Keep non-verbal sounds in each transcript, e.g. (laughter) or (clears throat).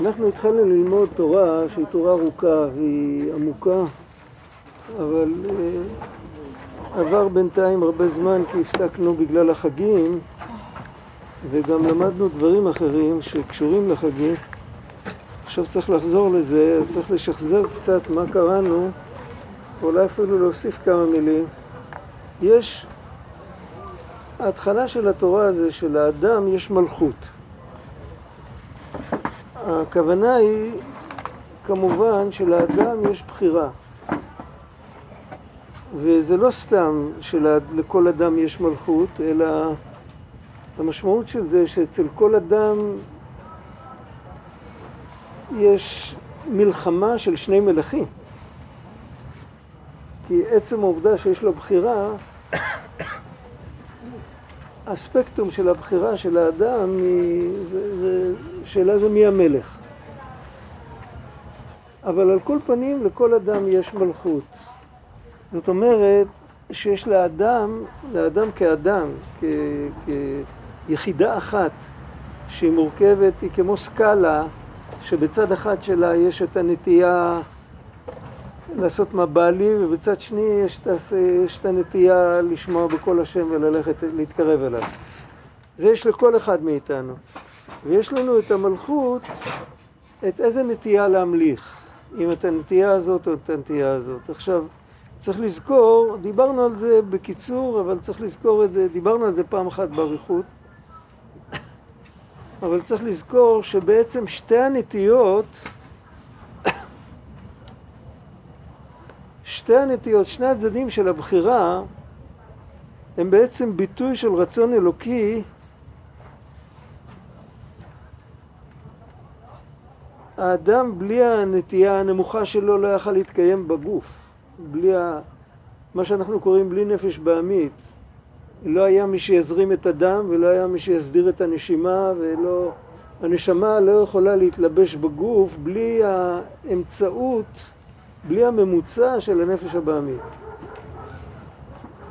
אנחנו התחלנו ללמוד תורה שהיא תורה ארוכה והיא עמוקה, אבל אה, עבר בינתיים הרבה זמן כי הפסקנו בגלל החגים וגם למדנו דברים אחרים שקשורים לחגים. עכשיו צריך לחזור לזה, אז צריך לשחזר קצת מה קראנו, אולי אפילו להוסיף כמה מילים. יש, ההתחלה של התורה זה שלאדם יש מלכות. הכוונה היא כמובן שלאדם יש בחירה. וזה לא סתם שלכל אדם יש מלכות, אלא המשמעות של זה שאצל כל אדם יש מלחמה של שני מלכים. כי עצם העובדה שיש לו בחירה, (coughs) הספקטרום של הבחירה של האדם, היא, שאלה זה מי המלך. אבל על כל פנים לכל אדם יש מלכות. זאת אומרת שיש לאדם, לאדם כאדם, כ, כיחידה אחת, שהיא מורכבת, היא כמו סקאלה, שבצד אחד שלה יש את הנטייה לעשות מבעלי, ובצד שני יש, יש את הנטייה לשמוע בקול השם וללכת, להתקרב אליו. זה יש לכל אחד מאיתנו. ויש לנו את המלכות, את איזה נטייה להמליך, אם את הנטייה הזאת או את הנטייה הזאת. עכשיו, צריך לזכור, דיברנו על זה בקיצור, אבל צריך לזכור את זה, דיברנו על זה פעם אחת באריכות, אבל צריך לזכור שבעצם שתי הנטיות שתי הנטיות, שני הצדדים של הבחירה הם בעצם ביטוי של רצון אלוקי האדם בלי הנטייה הנמוכה שלו לא יכל להתקיים בגוף, בלי ה... מה שאנחנו קוראים בלי נפש בעמית. לא היה מי שיזרים את הדם ולא היה מי שיסדיר את הנשימה ולא... הנשמה לא יכולה להתלבש בגוף בלי האמצעות בלי הממוצע של הנפש הבעמית.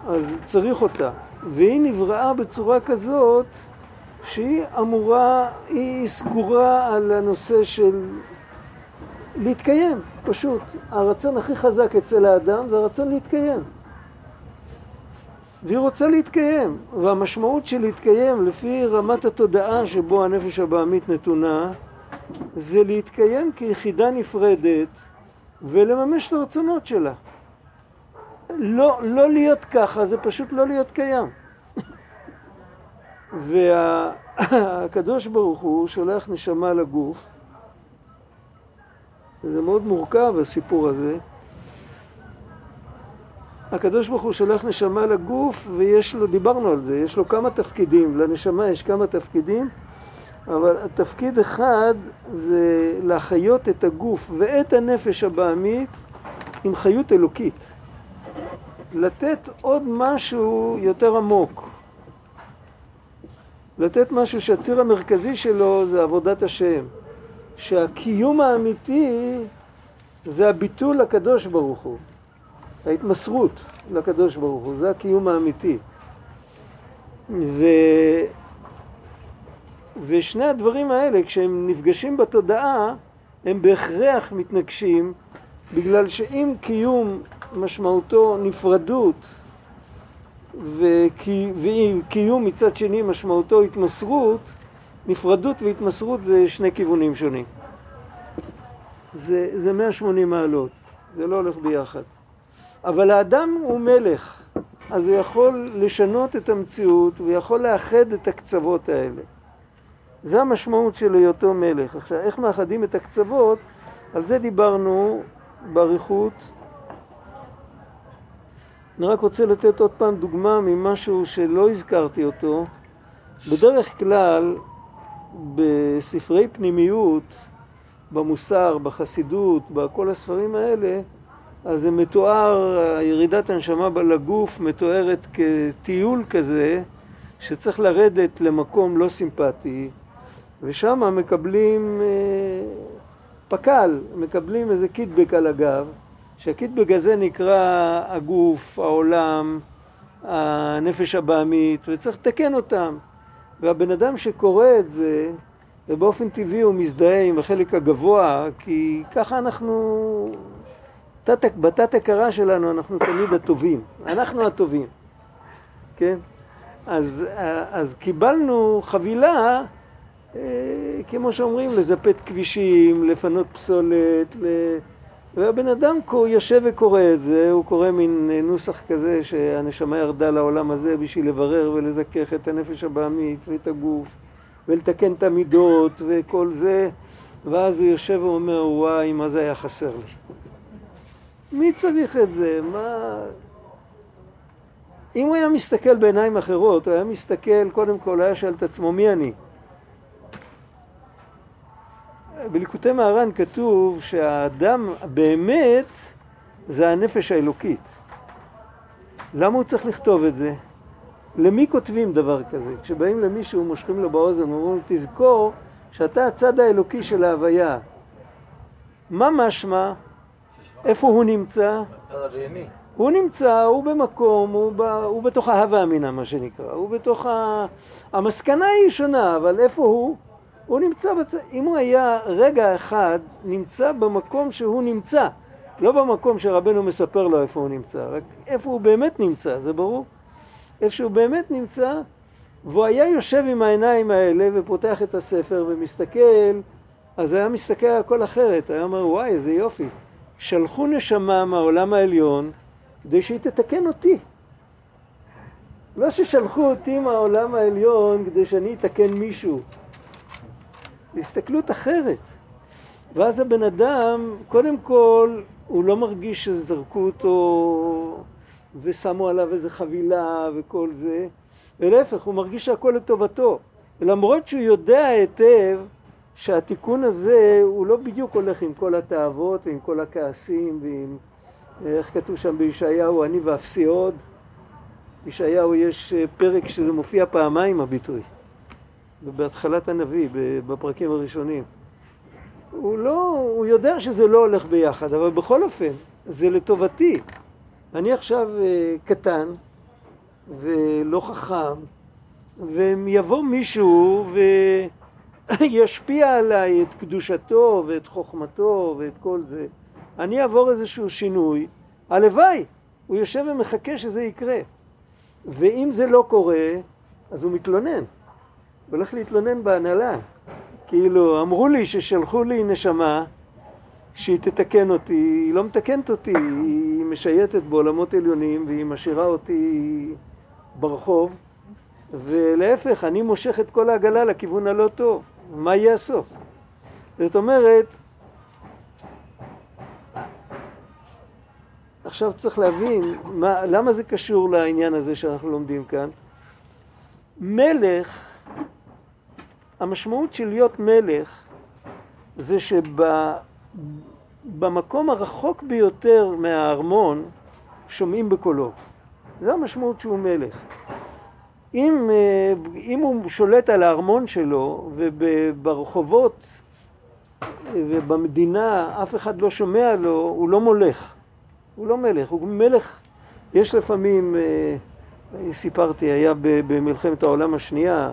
אז צריך אותה. והיא נבראה בצורה כזאת שהיא אמורה, היא סגורה על הנושא של להתקיים, פשוט. הרצון הכי חזק אצל האדם זה הרצון להתקיים. והיא רוצה להתקיים, והמשמעות של להתקיים לפי רמת התודעה שבו הנפש הבעמית נתונה זה להתקיים כיחידה נפרדת ולממש את הרצונות שלה. לא, לא להיות ככה, זה פשוט לא להיות קיים. והקדוש (coughs) ברוך הוא שולח נשמה לגוף, וזה מאוד מורכב הסיפור הזה. הקדוש ברוך הוא שולח נשמה לגוף ויש לו, דיברנו על זה, יש לו כמה תפקידים, לנשמה יש כמה תפקידים אבל התפקיד אחד זה להחיות את הגוף ואת הנפש הבעמית עם חיות אלוקית. לתת עוד משהו יותר עמוק. לתת משהו שהציר המרכזי שלו זה עבודת השם. שהקיום האמיתי זה הביטול לקדוש ברוך הוא. ההתמסרות לקדוש ברוך הוא, זה הקיום האמיתי. ו... ושני הדברים האלה, כשהם נפגשים בתודעה, הם בהכרח מתנגשים, בגלל שאם קיום משמעותו נפרדות, ואם קיום מצד שני משמעותו התמסרות, נפרדות והתמסרות זה שני כיוונים שונים. זה, זה 180 מעלות, זה לא הולך ביחד. אבל האדם הוא מלך, אז הוא יכול לשנות את המציאות, הוא יכול לאחד את הקצוות האלה. זה המשמעות של היותו מלך. עכשיו, איך מאחדים את הקצוות? על זה דיברנו באריכות. אני רק רוצה לתת עוד פעם דוגמה ממשהו שלא הזכרתי אותו. בדרך כלל, בספרי פנימיות, במוסר, בחסידות, בכל הספרים האלה, אז זה מתואר, ירידת הנשמה לגוף מתוארת כטיול כזה, שצריך לרדת למקום לא סימפטי, ושם מקבלים אה, פק"ל, מקבלים איזה קיטבק על הגב, שהקיטבק הזה נקרא הגוף, העולם, הנפש הבעמית, וצריך לתקן אותם. והבן אדם שקורא את זה, ובאופן טבעי הוא מזדהה עם החלק הגבוה, כי ככה אנחנו, תת, בתת הכרה שלנו אנחנו תמיד הטובים, אנחנו הטובים, כן? אז, אז קיבלנו חבילה, אה, כמו שאומרים, לזפת כבישים, לפנות פסולת, ל... והבן אדם יושב וקורא את זה, הוא קורא מין נוסח כזה שהנשמה ירדה לעולם הזה בשביל לברר ולזכך את הנפש הבעמית ואת הגוף ולתקן את המידות וכל זה, ואז הוא יושב ואומר, וואי, מה זה היה חסר לי? מי צריך את זה? מה... אם הוא היה מסתכל בעיניים אחרות, הוא היה מסתכל, קודם כל, היה שואל את עצמו, מי אני? בליקוטי מהר"ן כתוב שהאדם באמת זה הנפש האלוקית. למה הוא צריך לכתוב את זה? למי כותבים דבר כזה? כשבאים למישהו, מושכים לו באוזן, אומרים לו, תזכור שאתה הצד האלוקי של ההוויה. מה משמע? איפה הוא נמצא? הוא נמצא, הוא במקום, הוא, ב, הוא בתוך ההווה אמינה, מה שנקרא. הוא בתוך ה... המסקנה היא שונה, אבל איפה הוא? הוא נמצא בצד... אם הוא היה רגע אחד נמצא במקום שהוא נמצא, לא במקום שרבנו מספר לו איפה הוא נמצא, רק איפה הוא באמת נמצא, זה ברור? איפה שהוא באמת נמצא, והוא היה יושב עם העיניים האלה ופותח את הספר ומסתכל, אז היה מסתכל על הכל אחרת, היה אומר, וואי, איזה יופי. שלחו נשמה מהעולם העליון כדי שהיא תתקן אותי. לא ששלחו אותי מהעולם העליון כדי שאני אתקן מישהו. הסתכלות אחרת. ואז הבן אדם, קודם כל, הוא לא מרגיש שזרקו אותו ושמו עליו איזה חבילה וכל זה, ולהפך, הוא מרגיש שהכל לטובתו. למרות שהוא יודע היטב שהתיקון הזה הוא לא בדיוק הולך עם כל התאוות ועם כל הכעסים ועם, איך כתוב שם בישעיהו, אני ואפסי עוד. בישעיהו יש פרק שזה מופיע פעמיים הביטוי. בהתחלת הנביא, בפרקים הראשונים. הוא לא, הוא יודע שזה לא הולך ביחד, אבל בכל אופן, זה לטובתי. אני עכשיו אה, קטן ולא חכם, ויבוא מישהו וישפיע (laughs) עליי את קדושתו ואת חוכמתו ואת כל זה. אני אעבור איזשהו שינוי, הלוואי, הוא יושב ומחכה שזה יקרה. ואם זה לא קורה, אז הוא מתלונן. הולך להתלונן בהנהלה. כאילו, אמרו לי ששלחו לי נשמה שהיא תתקן אותי, היא לא מתקנת אותי, היא משייטת בעולמות עליונים והיא משאירה אותי ברחוב, ולהפך, אני מושך את כל העגלה לכיוון הלא טוב. מה יהיה הסוף? זאת אומרת, עכשיו צריך להבין מה, למה זה קשור לעניין הזה שאנחנו לומדים כאן. מלך המשמעות של להיות מלך זה שבמקום הרחוק ביותר מהארמון שומעים בקולו. זו המשמעות שהוא מלך. אם, אה, אם הוא שולט על הארמון שלו וברחובות ובמדינה אף אחד לא שומע לו, הוא לא מולך. הוא לא מלך, הוא מלך, יש לפעמים, אה, סיפרתי, היה במלחמת העולם השנייה,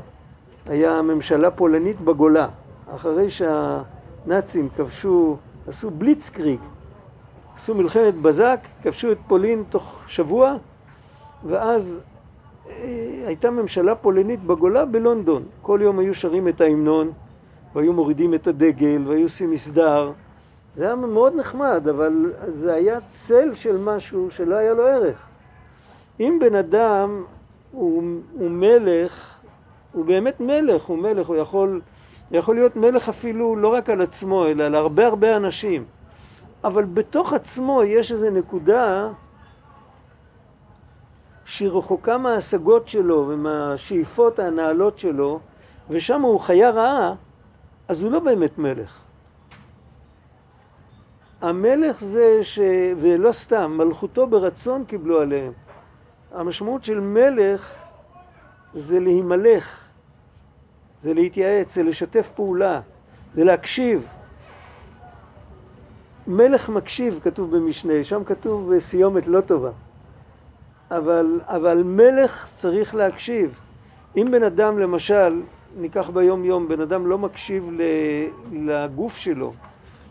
היה ממשלה פולנית בגולה. אחרי שהנאצים כבשו, עשו בליצקריג, עשו מלחמת בזק, כבשו את פולין תוך שבוע, ואז אה, הייתה ממשלה פולנית בגולה בלונדון. כל יום היו שרים את ההמנון, והיו מורידים את הדגל, והיו עושים מסדר. זה היה מאוד נחמד, אבל זה היה צל של משהו שלא היה לו ערך. אם בן אדם הוא, הוא מלך, הוא באמת מלך, הוא מלך, הוא יכול, יכול להיות מלך אפילו לא רק על עצמו, אלא על הרבה הרבה אנשים. אבל בתוך עצמו יש איזו נקודה שהיא רחוקה מההשגות שלו ומהשאיפות הנעלות שלו, ושם הוא חיה רעה, אז הוא לא באמת מלך. המלך זה ש... ולא סתם, מלכותו ברצון קיבלו עליהם. המשמעות של מלך זה להימלך. זה להתייעץ, זה לשתף פעולה, זה להקשיב. מלך מקשיב, כתוב במשנה, שם כתוב סיומת לא טובה. אבל, אבל מלך צריך להקשיב. אם בן אדם למשל ניקח ביום יום, בן אדם לא מקשיב לגוף שלו,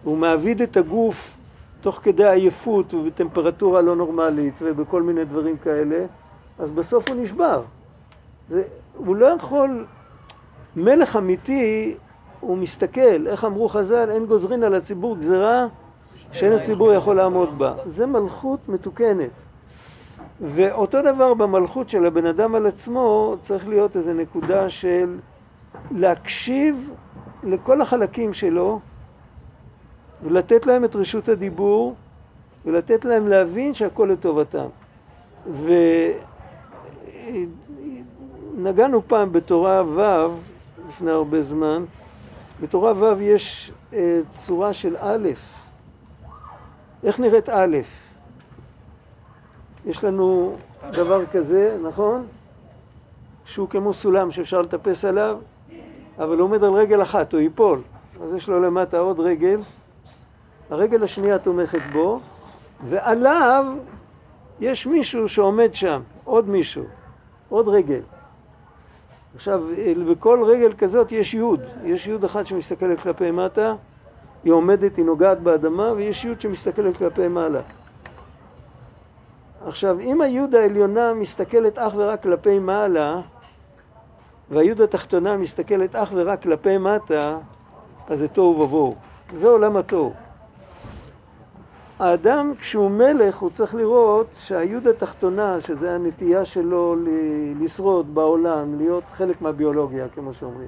הוא מעביד את הגוף תוך כדי עייפות ובטמפרטורה לא נורמלית ובכל מיני דברים כאלה, אז בסוף הוא נשבר. זה, הוא לא יכול, מלך אמיתי הוא מסתכל, איך אמרו חז"ל, אין גוזרין על הציבור גזרה שאין הציבור יכול לעמוד בה. זה מלכות מתוקנת. ואותו דבר במלכות של הבן אדם על עצמו צריך להיות איזו נקודה של להקשיב לכל החלקים שלו ולתת להם את רשות הדיבור ולתת להם להבין שהכל לטובתם. ונגענו פעם בתורה ו' לפני הרבה זמן, בתורה ו' יש אה, צורה של א', איך נראית א'? יש לנו דבר כזה, נכון? שהוא כמו סולם שאפשר לטפס עליו, אבל הוא עומד על רגל אחת, הוא ייפול. אז יש לו למטה עוד רגל, הרגל השנייה תומכת בו, ועליו יש מישהו שעומד שם, עוד מישהו, עוד רגל. עכשיו, בכל רגל כזאת יש יוד, יש יוד אחת שמסתכלת כלפי מטה, היא עומדת, היא נוגעת באדמה, ויש יוד שמסתכלת כלפי מעלה. עכשיו, אם היוד העליונה מסתכלת אך ורק כלפי מעלה, והיוד התחתונה מסתכלת אך ורק כלפי מטה, אז זה תוהו ובוהו. זה עולם התוהו. האדם, כשהוא מלך, הוא צריך לראות שהיוד התחתונה, שזה הנטייה שלו לשרוד בעולם, להיות חלק מהביולוגיה, כמו שאומרים,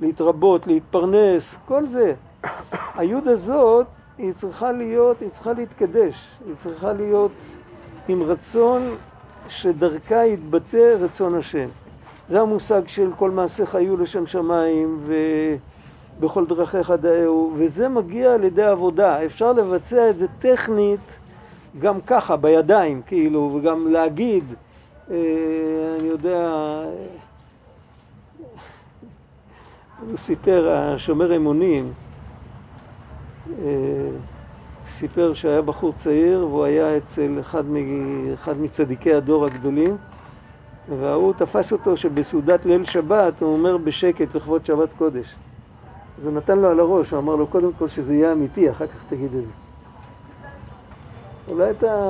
להתרבות, להתפרנס, כל זה. (coughs) היוד הזאת, היא צריכה להיות, היא צריכה להתקדש, היא צריכה להיות עם רצון שדרכה יתבטא רצון השם. זה המושג של כל מעשיך היו לשם שמיים ובכל דרכיך דאהו, וזה מגיע על ידי עבודה. אפשר לבצע את זה טכנית גם ככה, בידיים, כאילו, וגם להגיד, אה, אני יודע, הוא סיפר, השומר אמונים, אה, סיפר שהיה בחור צעיר והוא היה אצל אחד, אחד מצדיקי הדור הגדולים וההוא תפס אותו שבסעודת ליל שבת הוא אומר בשקט לכבוד שבת קודש. אז הוא נתן לו על הראש, הוא אמר לו קודם כל שזה יהיה אמיתי, אחר כך תגיד את זה. אולי אתה,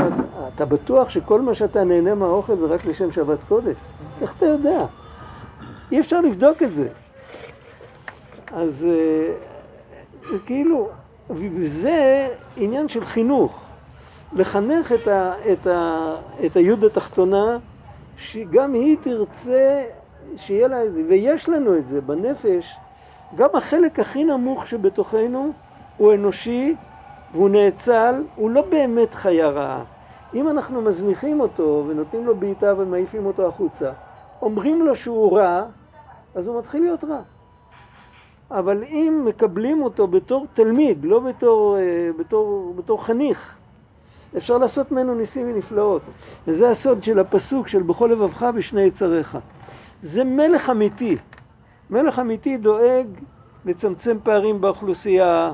אתה בטוח שכל מה שאתה נהנה מהאוכל זה רק לשם שבת קודש? איך אתה יודע? אי אפשר לבדוק את זה. אז אה, כאילו, וזה עניין של חינוך. לחנך את, ה, את, ה, את היוד התחתונה, שגם היא תרצה שיהיה לה את זה, ויש לנו את זה בנפש. גם החלק הכי נמוך שבתוכנו הוא אנושי והוא נאצל, הוא לא באמת חיה רעה. אם אנחנו מזניחים אותו ונותנים לו בעיטה ומעיפים אותו החוצה, אומרים לו שהוא רע, אז הוא מתחיל להיות רע. אבל אם מקבלים אותו בתור תלמיד, לא בתור, אה, בתור, בתור חניך, אפשר לעשות ממנו ניסים ונפלאות. וזה הסוד של הפסוק של בכל לבבך בשני יצריך. זה מלך אמיתי. מלך אמיתי דואג לצמצם פערים באוכלוסייה,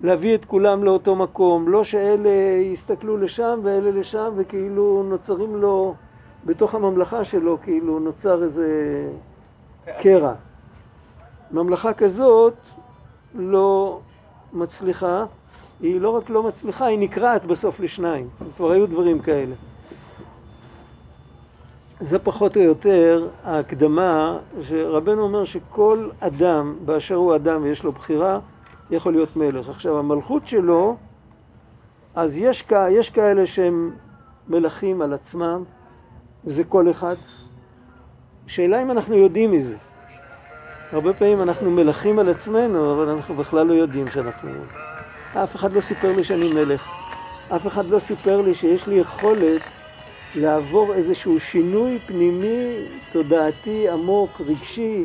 להביא את כולם לאותו מקום, לא שאלה יסתכלו לשם ואלה לשם וכאילו נוצרים לו בתוך הממלכה שלו כאילו נוצר איזה קרע. ממלכה כזאת לא מצליחה, היא לא רק לא מצליחה, היא נקרעת בסוף לשניים. כבר היו דברים כאלה. זה פחות או יותר ההקדמה שרבנו אומר שכל אדם באשר הוא אדם ויש לו בחירה יכול להיות מלך. עכשיו המלכות שלו, אז יש, יש כאלה שהם מלכים על עצמם, וזה כל אחד. שאלה אם אנחנו יודעים מזה. הרבה פעמים אנחנו מלכים על עצמנו, אבל אנחנו בכלל לא יודעים שאנחנו... אף אחד לא סיפר לי שאני מלך. אף אחד לא סיפר לי שיש לי יכולת לעבור איזשהו שינוי פנימי, תודעתי, עמוק, רגשי.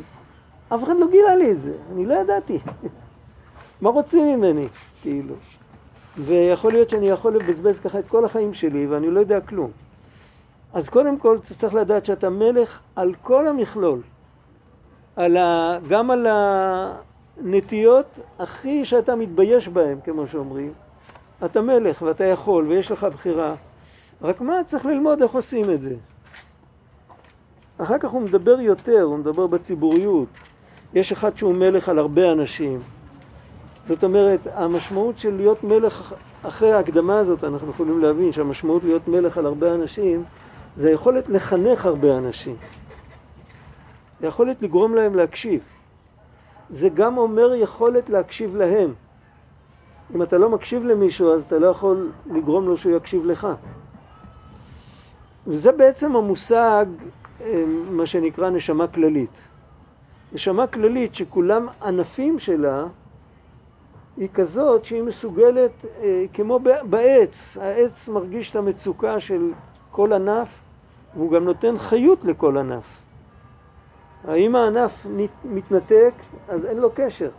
אף אחד לא גילה לי את זה, אני לא ידעתי. (laughs) מה רוצים ממני, כאילו? ויכול להיות שאני יכול לבזבז ככה את כל החיים שלי ואני לא יודע כלום. אז קודם כל צריך לדעת שאתה מלך על כל המכלול. על ה, גם על הנטיות הכי שאתה מתבייש בהן, כמו שאומרים. אתה מלך ואתה יכול ויש לך בחירה, רק מה, צריך ללמוד איך עושים את זה. אחר כך הוא מדבר יותר, הוא מדבר בציבוריות. יש אחד שהוא מלך על הרבה אנשים. זאת אומרת, המשמעות של להיות מלך, אחרי ההקדמה הזאת אנחנו יכולים להבין שהמשמעות להיות מלך על הרבה אנשים זה היכולת לחנך הרבה אנשים. היכולת לגרום להם להקשיב. זה גם אומר יכולת להקשיב להם. אם אתה לא מקשיב למישהו אז אתה לא יכול לגרום לו שהוא יקשיב לך. וזה בעצם המושג, אה, מה שנקרא נשמה כללית. נשמה כללית שכולם ענפים שלה היא כזאת שהיא מסוגלת, אה, כמו בעץ, העץ מרגיש את המצוקה של כל ענף והוא גם נותן חיות לכל ענף. האם הענף מתנתק, אז אין לו קשר.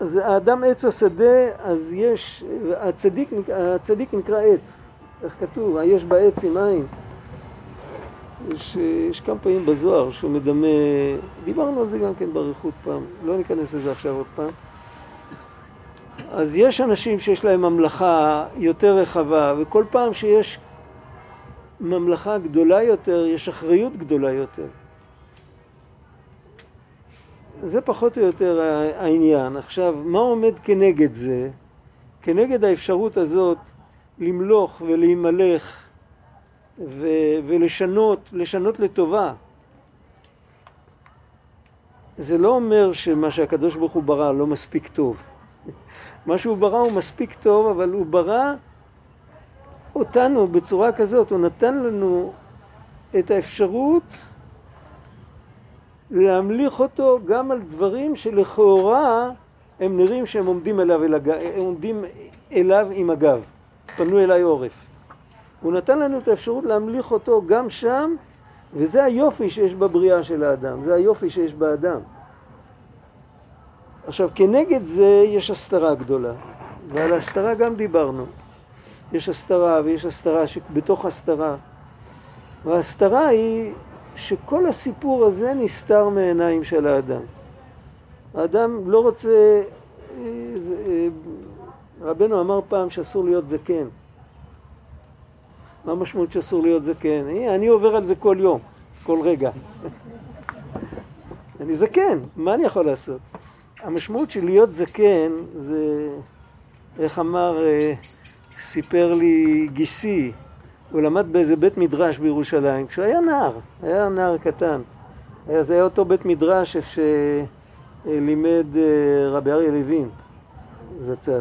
אז האדם עץ השדה, אז יש, הצדיק, הצדיק נקרא עץ, איך כתוב? יש בעץ עם עין. יש, יש כמה פעמים בזוהר שהוא מדמה, דיברנו על זה גם כן באריכות פעם, לא ניכנס לזה עכשיו עוד פעם. אז יש אנשים שיש להם ממלכה יותר רחבה, וכל פעם שיש ממלכה גדולה יותר, יש אחריות גדולה יותר. זה פחות או יותר העניין. עכשיו, מה עומד כנגד זה? כנגד האפשרות הזאת למלוך ולהימלך ו- ולשנות, לשנות לטובה. זה לא אומר שמה שהקדוש ברוך הוא ברא לא מספיק טוב. (laughs) מה שהוא ברא הוא מספיק טוב, אבל הוא ברא אותנו בצורה כזאת, הוא נתן לנו את האפשרות להמליך אותו גם על דברים שלכאורה הם נראים שהם עומדים אליו, אל הם עומדים אליו עם הגב, פנו אליי עורף. הוא נתן לנו את האפשרות להמליך אותו גם שם, וזה היופי שיש בבריאה של האדם, זה היופי שיש באדם. עכשיו, כנגד זה יש הסתרה גדולה, ועל ההסתרה גם דיברנו. יש הסתרה ויש הסתרה שבתוך הסתרה. וההסתרה היא שכל הסיפור הזה נסתר מעיניים של האדם. האדם לא רוצה, אה, אה, רבנו אמר פעם שאסור להיות זקן. מה המשמעות שאסור להיות זקן? אני עובר על זה כל יום, כל רגע. (laughs) אני זקן, מה אני יכול לעשות? המשמעות של להיות זקן זה, איך אמר, אה, סיפר לי גיסי, הוא למד באיזה בית מדרש בירושלים, כשהוא היה נער, היה נער קטן. זה היה אותו בית מדרש שלימד אה, רבי אריה לוין, זצ"ל.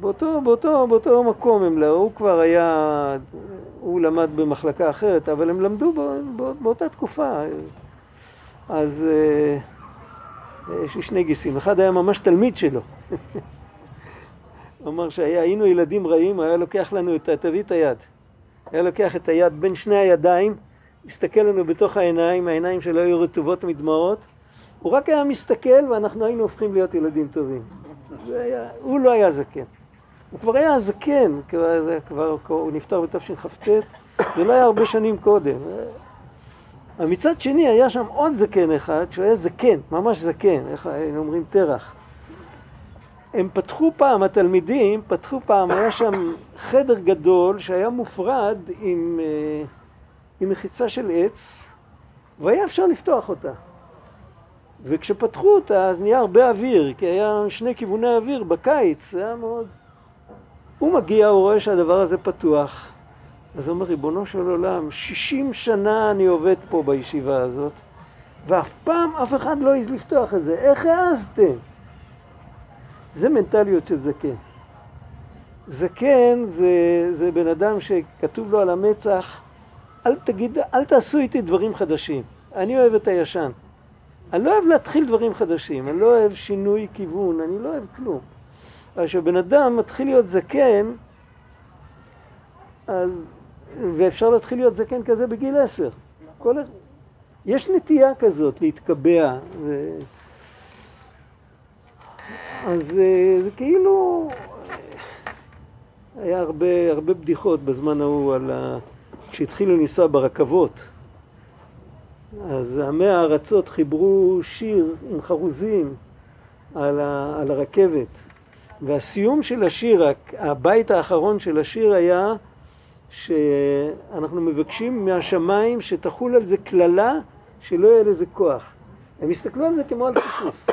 באותו, באותו, באותו מקום הם, לא, הוא כבר היה, הוא למד במחלקה אחרת, אבל הם למדו בא, בא, באותה תקופה. אז אה, יש לי שני גיסים, אחד היה ממש תלמיד שלו. (laughs) הוא אמר שהיינו ילדים רעים, היה לוקח לנו את, תביא את היד. היה לוקח את היד בין שני הידיים, מסתכל לנו בתוך העיניים, העיניים שלו היו רטובות מדמעות. הוא רק היה מסתכל ואנחנו היינו הופכים להיות ילדים טובים. היה, הוא לא היה זקן. הוא כבר היה זקן, כבר, כבר, הוא נפטר בתשכ"ט, זה לא היה הרבה שנים קודם. מצד שני היה שם עוד זקן אחד, שהוא היה זקן, ממש זקן, איך היינו אומרים תרח. הם פתחו פעם, התלמידים פתחו פעם, היה שם חדר גדול שהיה מופרד עם, אה, עם מחיצה של עץ, והיה אפשר לפתוח אותה. וכשפתחו אותה אז נהיה הרבה אוויר, כי היה שני כיווני אוויר בקיץ, זה היה מאוד... הוא מגיע, הוא רואה שהדבר הזה פתוח, אז הוא אומר, ריבונו של עולם, 60 שנה אני עובד פה בישיבה הזאת, ואף פעם אף אחד לא העז לפתוח את זה, איך העזתם? זה מנטליות של זקן. זקן זה, זה בן אדם שכתוב לו על המצח, אל תגיד, אל תעשו איתי דברים חדשים. אני אוהב את הישן. אני לא אוהב להתחיל דברים חדשים, אני לא אוהב שינוי כיוון, אני לא אוהב כלום. אבל כשבן אדם מתחיל להיות זקן, אז, ואפשר להתחיל להיות זקן כזה בגיל עשר. כל... יש נטייה כזאת להתקבע. ו... אז אה, זה כאילו... היה הרבה, הרבה בדיחות בזמן ההוא על ה... כשהתחילו לנסוע ברכבות. אז עמי הארצות חיברו שיר עם חרוזים על, ה... על הרכבת. והסיום של השיר, הבית האחרון של השיר היה שאנחנו מבקשים מהשמיים שתחול על זה קללה שלא יהיה לזה כוח. הם הסתכלו על זה כמו על כישוף.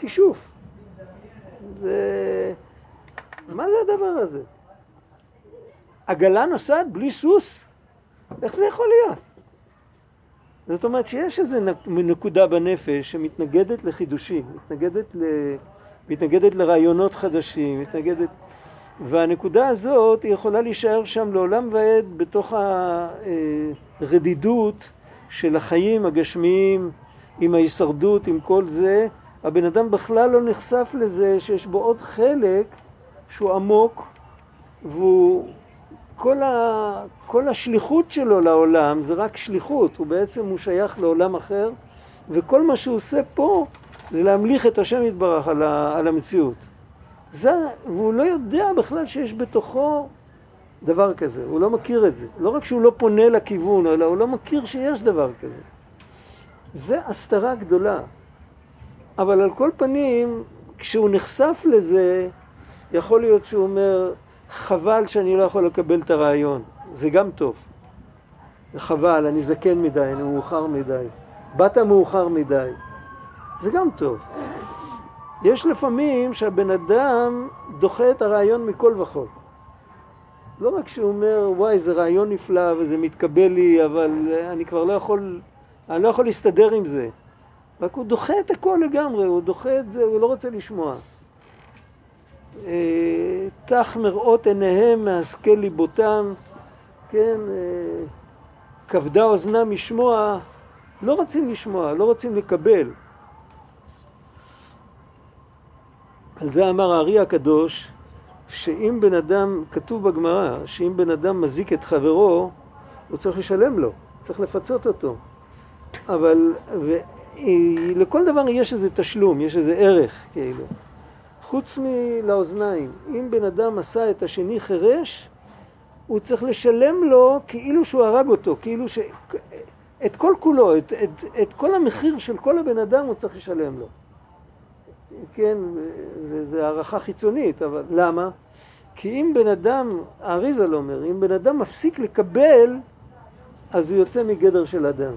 כישוף. זה... מה זה הדבר הזה? עגלה נוסעת בלי סוס? איך זה יכול להיות? זאת אומרת שיש איזו נקודה בנפש שמתנגדת לחידושים, מתנגדת, ל... מתנגדת לרעיונות חדשים, מתנגדת... והנקודה הזאת היא יכולה להישאר שם לעולם ועד בתוך הרדידות של החיים הגשמיים, עם ההישרדות, עם כל זה. הבן אדם בכלל לא נחשף לזה שיש בו עוד חלק שהוא עמוק והוא כל, ה, כל השליחות שלו לעולם זה רק שליחות, הוא בעצם הוא שייך לעולם אחר וכל מה שהוא עושה פה זה להמליך את השם יתברך על, ה, על המציאות. זה, והוא לא יודע בכלל שיש בתוכו דבר כזה, הוא לא מכיר את זה. לא רק שהוא לא פונה לכיוון, אלא הוא לא מכיר שיש דבר כזה. זה הסתרה גדולה. אבל על כל פנים, כשהוא נחשף לזה, יכול להיות שהוא אומר, חבל שאני לא יכול לקבל את הרעיון, זה גם טוב. חבל, אני זקן מדי, אני מאוחר מדי. באת מאוחר מדי, זה גם טוב. יש לפעמים שהבן אדם דוחה את הרעיון מכל וכל. לא רק שהוא אומר, וואי, זה רעיון נפלא וזה מתקבל לי, אבל אני כבר לא יכול, אני לא יכול להסתדר עם זה. רק הוא דוחה את הכל לגמרי, הוא דוחה את זה, הוא לא רוצה לשמוע. אה, תח מראות עיניהם מהשכל ליבותם, כן, אה, כבדה אוזנם משמוע, לא רוצים לשמוע, לא רוצים לקבל. על זה אמר הארי הקדוש, שאם בן אדם, כתוב בגמרא, שאם בן אדם מזיק את חברו, הוא צריך לשלם לו, צריך לפצות אותו. אבל לכל דבר יש איזה תשלום, יש איזה ערך, כאילו. חוץ מלאוזניים, אם בן אדם עשה את השני חירש, הוא צריך לשלם לו כאילו שהוא הרג אותו, כאילו ש... את כל כולו, את, את, את כל המחיר של כל הבן אדם הוא צריך לשלם לו. כן, זה הערכה חיצונית, אבל למה? כי אם בן אדם, האריזל אומר, אם בן אדם מפסיק לקבל, אז הוא יוצא מגדר של אדם.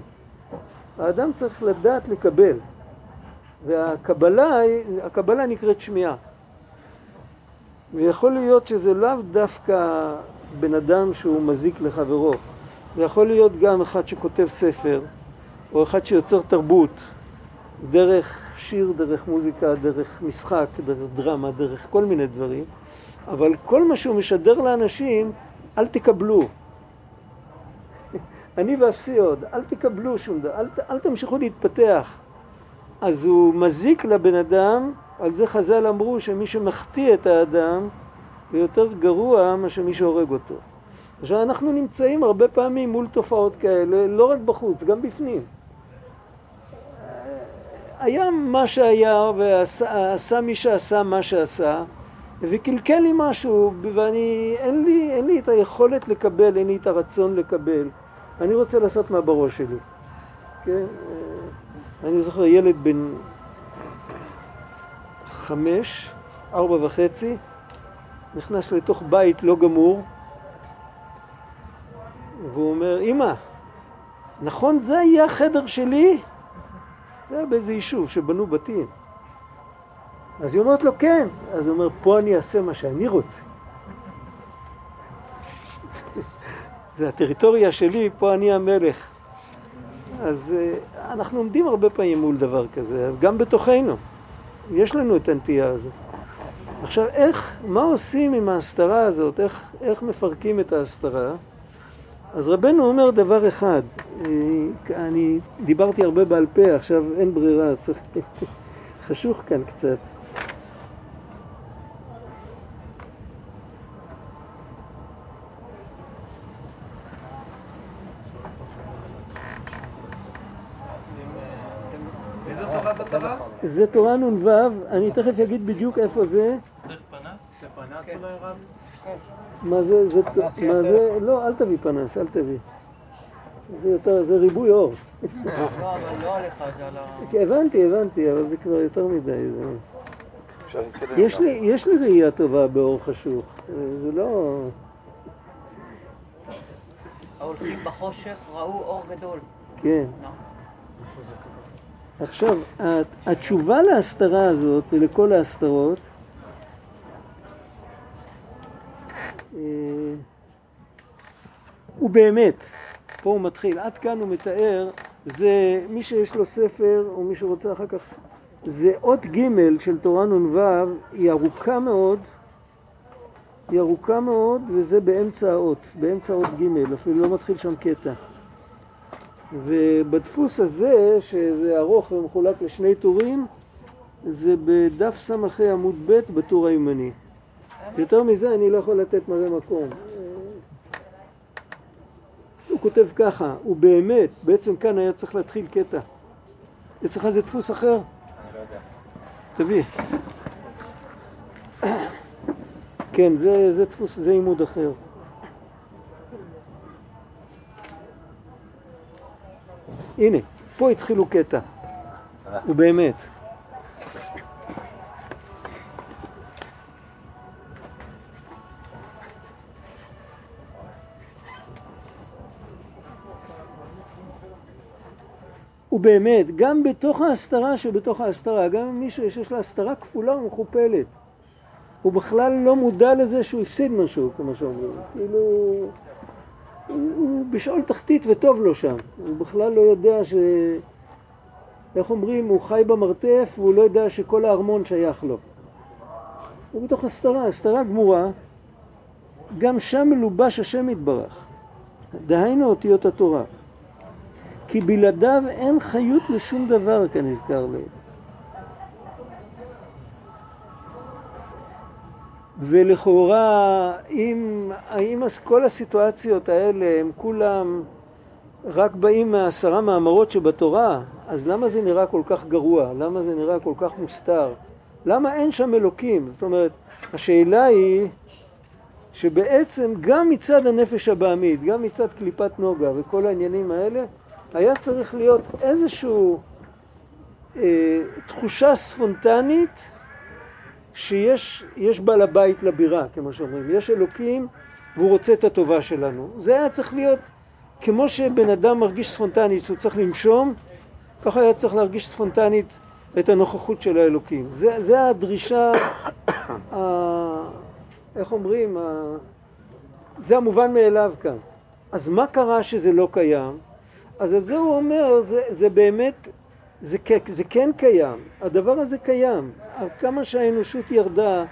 האדם צריך לדעת לקבל. והקבלה, הקבלה נקראת שמיעה. ויכול להיות שזה לאו דווקא בן אדם שהוא מזיק לחברו. זה יכול להיות גם אחד שכותב ספר, או אחד שיוצר תרבות, דרך שיר, דרך מוזיקה, דרך משחק, דרך דרמה, דרך כל מיני דברים, אבל כל מה שהוא משדר לאנשים, אל תקבלו. אני ואפסי עוד, אל תקבלו שום דבר, אל, אל תמשיכו להתפתח. אז הוא מזיק לבן אדם, על זה חז"ל אמרו שמי שמחטיא את האדם הוא יותר גרוע מאשר מי שהורג אותו. עכשיו אנחנו נמצאים הרבה פעמים מול תופעות כאלה, לא רק בחוץ, גם בפנים. היה מה שהיה ועשה מי שעשה מה שעשה וקלקל לי משהו ואני, אין לי, אין לי את היכולת לקבל, אין לי את הרצון לקבל. אני רוצה לעשות מה בראש שלי. כן? אני זוכר ילד בן חמש, ארבע וחצי, נכנס לתוך בית לא גמור, והוא אומר, אמא, נכון זה יהיה החדר שלי? זה היה באיזה יישוב שבנו בתים. אז היא אומרת לו, כן. אז הוא אומר, פה אני אעשה מה שאני רוצה. זה הטריטוריה שלי, פה אני המלך. אז אה, אנחנו עומדים הרבה פעמים מול דבר כזה, גם בתוכנו. יש לנו את הנטייה הזאת. עכשיו, איך, מה עושים עם ההסתרה הזאת? איך, איך מפרקים את ההסתרה? אז רבנו אומר דבר אחד, אה, אני דיברתי הרבה בעל פה, עכשיו אין ברירה, צריך... (laughs) חשוך כאן קצת. זה תורה נ"ו, אני תכף אגיד בדיוק איפה זה. צריך פנס? זה פנס אולי רב? מה זה, זה, מה זה, לא, אל תביא פנס, אל תביא. זה יותר, זה ריבוי אור. (laughs) לא, אבל לא עליך, זה על ה... הבנתי, הבנתי, אבל זה כבר יותר מדי. יש לי, יש לי ראייה טובה באור חשוך, זה לא... ההולכים בחושך ראו אור גדול. כן. עכשיו, התשובה להסתרה הזאת ולכל ההסתרות אה, הוא באמת, פה הוא מתחיל, עד כאן הוא מתאר, זה מי שיש לו ספר או מי שרוצה אחר כך, זה אות ג' של תורה נ"ו, היא ארוכה מאוד, היא ארוכה מאוד וזה באמצע האות, באמצע אות ג', אפילו לא מתחיל שם קטע. ובדפוס הזה, שזה ארוך ומחולק לשני טורים, זה בדף ס"ה עמוד ב' בטור הימני. יותר מזה אני לא יכול לתת מראה מקום. הוא כותב ככה, הוא באמת, בעצם כאן היה צריך להתחיל קטע. אצלך זה דפוס אחר? תביא. כן, זה, זה דפוס, זה עימוד אחר. הנה, פה התחילו קטע. הוא באמת. ובאמת, גם בתוך ההסתרה שבתוך ההסתרה, גם אם מישהו שיש לה הסתרה כפולה ומכופלת, הוא בכלל לא מודע לזה שהוא הפסיד משהו, כמו שאומרים. כאילו, הוא, הוא בשאול תחתית וטוב לו שם. הוא בכלל לא יודע ש... איך אומרים, הוא חי במרתף והוא לא יודע שכל הארמון שייך לו. הוא בתוך הסתרה, הסתרה גמורה, גם שם מלובש השם יתברך. דהיינו אותיות התורה. כי בלעדיו אין חיות לשום דבר כנזכר לעיל. ולכאורה, אם, אם אז כל הסיטואציות האלה הם כולם רק באים מהעשרה מאמרות שבתורה, אז למה זה נראה כל כך גרוע? למה זה נראה כל כך מוסתר? למה אין שם אלוקים? זאת אומרת, השאלה היא שבעצם גם מצד הנפש הבעמית, גם מצד קליפת נוגה וכל העניינים האלה, היה צריך להיות איזושהי אה, תחושה ספונטנית שיש יש בעל הבית לבירה, כמו שאומרים. יש אלוקים והוא רוצה את הטובה שלנו. זה היה צריך להיות כמו שבן אדם מרגיש ספונטנית שהוא צריך לנשום, ככה היה צריך להרגיש ספונטנית את הנוכחות של האלוקים. זה, זה הדרישה, (coughs) ה, איך אומרים, ה, זה המובן מאליו כאן. אז מה קרה שזה לא קיים? אז את זה הוא אומר, זה, זה באמת, זה, זה כן קיים, הדבר הזה קיים. כמה שהאנושות ירדה,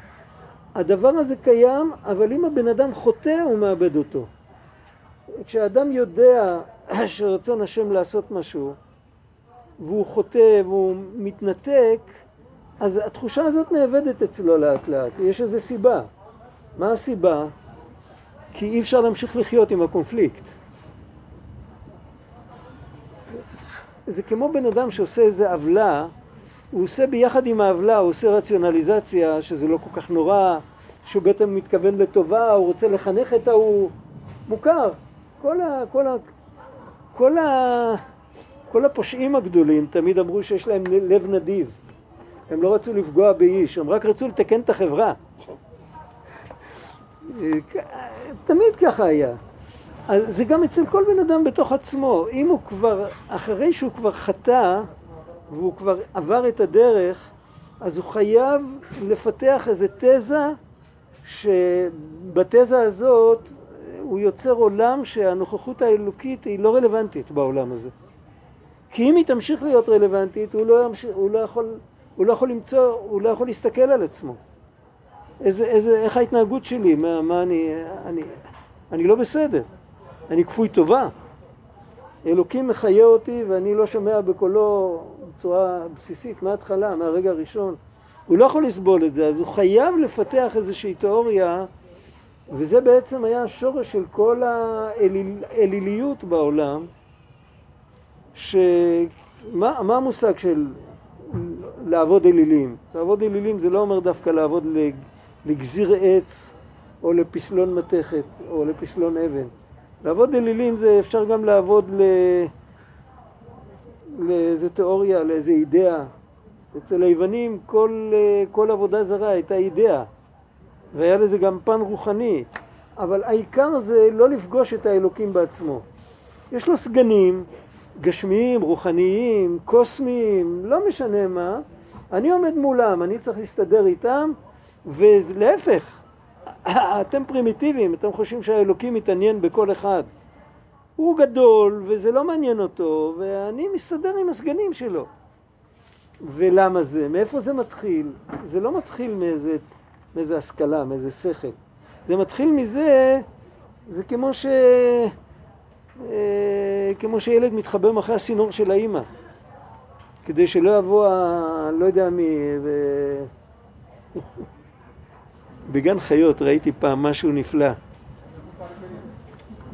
הדבר הזה קיים, אבל אם הבן אדם חוטא, הוא מאבד אותו. כשאדם יודע (clears throat) שרצון השם לעשות משהו, והוא חוטא והוא מתנתק, אז התחושה הזאת נאבדת אצלו לאט לאט, יש איזו סיבה. מה הסיבה? כי אי אפשר להמשיך לחיות עם הקונפליקט. זה כמו בן אדם שעושה איזה עוולה, הוא עושה ביחד עם העוולה, הוא עושה רציונליזציה, שזה לא כל כך נורא, שהוא בעצם מתכוון לטובה, הוא רוצה לחנך את ההוא, מוכר. כל, ה, כל, ה, כל, ה, כל הפושעים הגדולים תמיד אמרו שיש להם לב נדיב. הם לא רצו לפגוע באיש, הם רק רצו לתקן את החברה. תמיד ככה היה. זה גם אצל כל בן אדם בתוך עצמו. אם הוא כבר, אחרי שהוא כבר חטא, והוא כבר עבר את הדרך, אז הוא חייב לפתח איזו תזה, שבתזה הזאת הוא יוצר עולם שהנוכחות האלוקית היא לא רלוונטית בעולם הזה. כי אם היא תמשיך להיות רלוונטית, הוא לא, ימשיך, הוא לא, יכול, הוא לא יכול למצוא, הוא לא יכול להסתכל על עצמו. איזה, איזה, איך ההתנהגות שלי, מה, מה אני, אני, אני לא בסדר, אני כפוי טובה. אלוקים מחיה אותי ואני לא שומע בקולו בצורה בסיסית מההתחלה, מהרגע הראשון. הוא לא יכול לסבול את זה, אז הוא חייב לפתח איזושהי תיאוריה, וזה בעצם היה השורש של כל האליליות בעולם, שמה מה המושג של לעבוד אלילים? לעבוד אלילים זה לא אומר דווקא לעבוד לגזיר עץ או לפסלון מתכת או לפסלון אבן. לעבוד אלילים זה אפשר גם לעבוד ל... לאיזה תיאוריה, לאיזה אידאה. אצל היוונים כל, כל עבודה זרה הייתה אידאה, והיה לזה גם פן רוחני. אבל העיקר זה לא לפגוש את האלוקים בעצמו. יש לו סגנים, גשמיים, רוחניים, קוסמיים, לא משנה מה, אני עומד מולם, אני צריך להסתדר איתם, ולהפך, (laughs) אתם פרימיטיביים, אתם חושבים שהאלוקים מתעניין בכל אחד. הוא גדול וזה לא מעניין אותו, ואני מסתדר עם הסגנים שלו. ולמה זה? מאיפה זה מתחיל? זה לא מתחיל מאיזה, מאיזה השכלה, מאיזה שכל. זה מתחיל מזה, זה כמו ש... אה, כמו שילד מתחבר מאחורי הסינור של האימא, כדי שלא יבוא ה... לא יודע מי... ו... (laughs) בגן חיות ראיתי פעם משהו נפלא.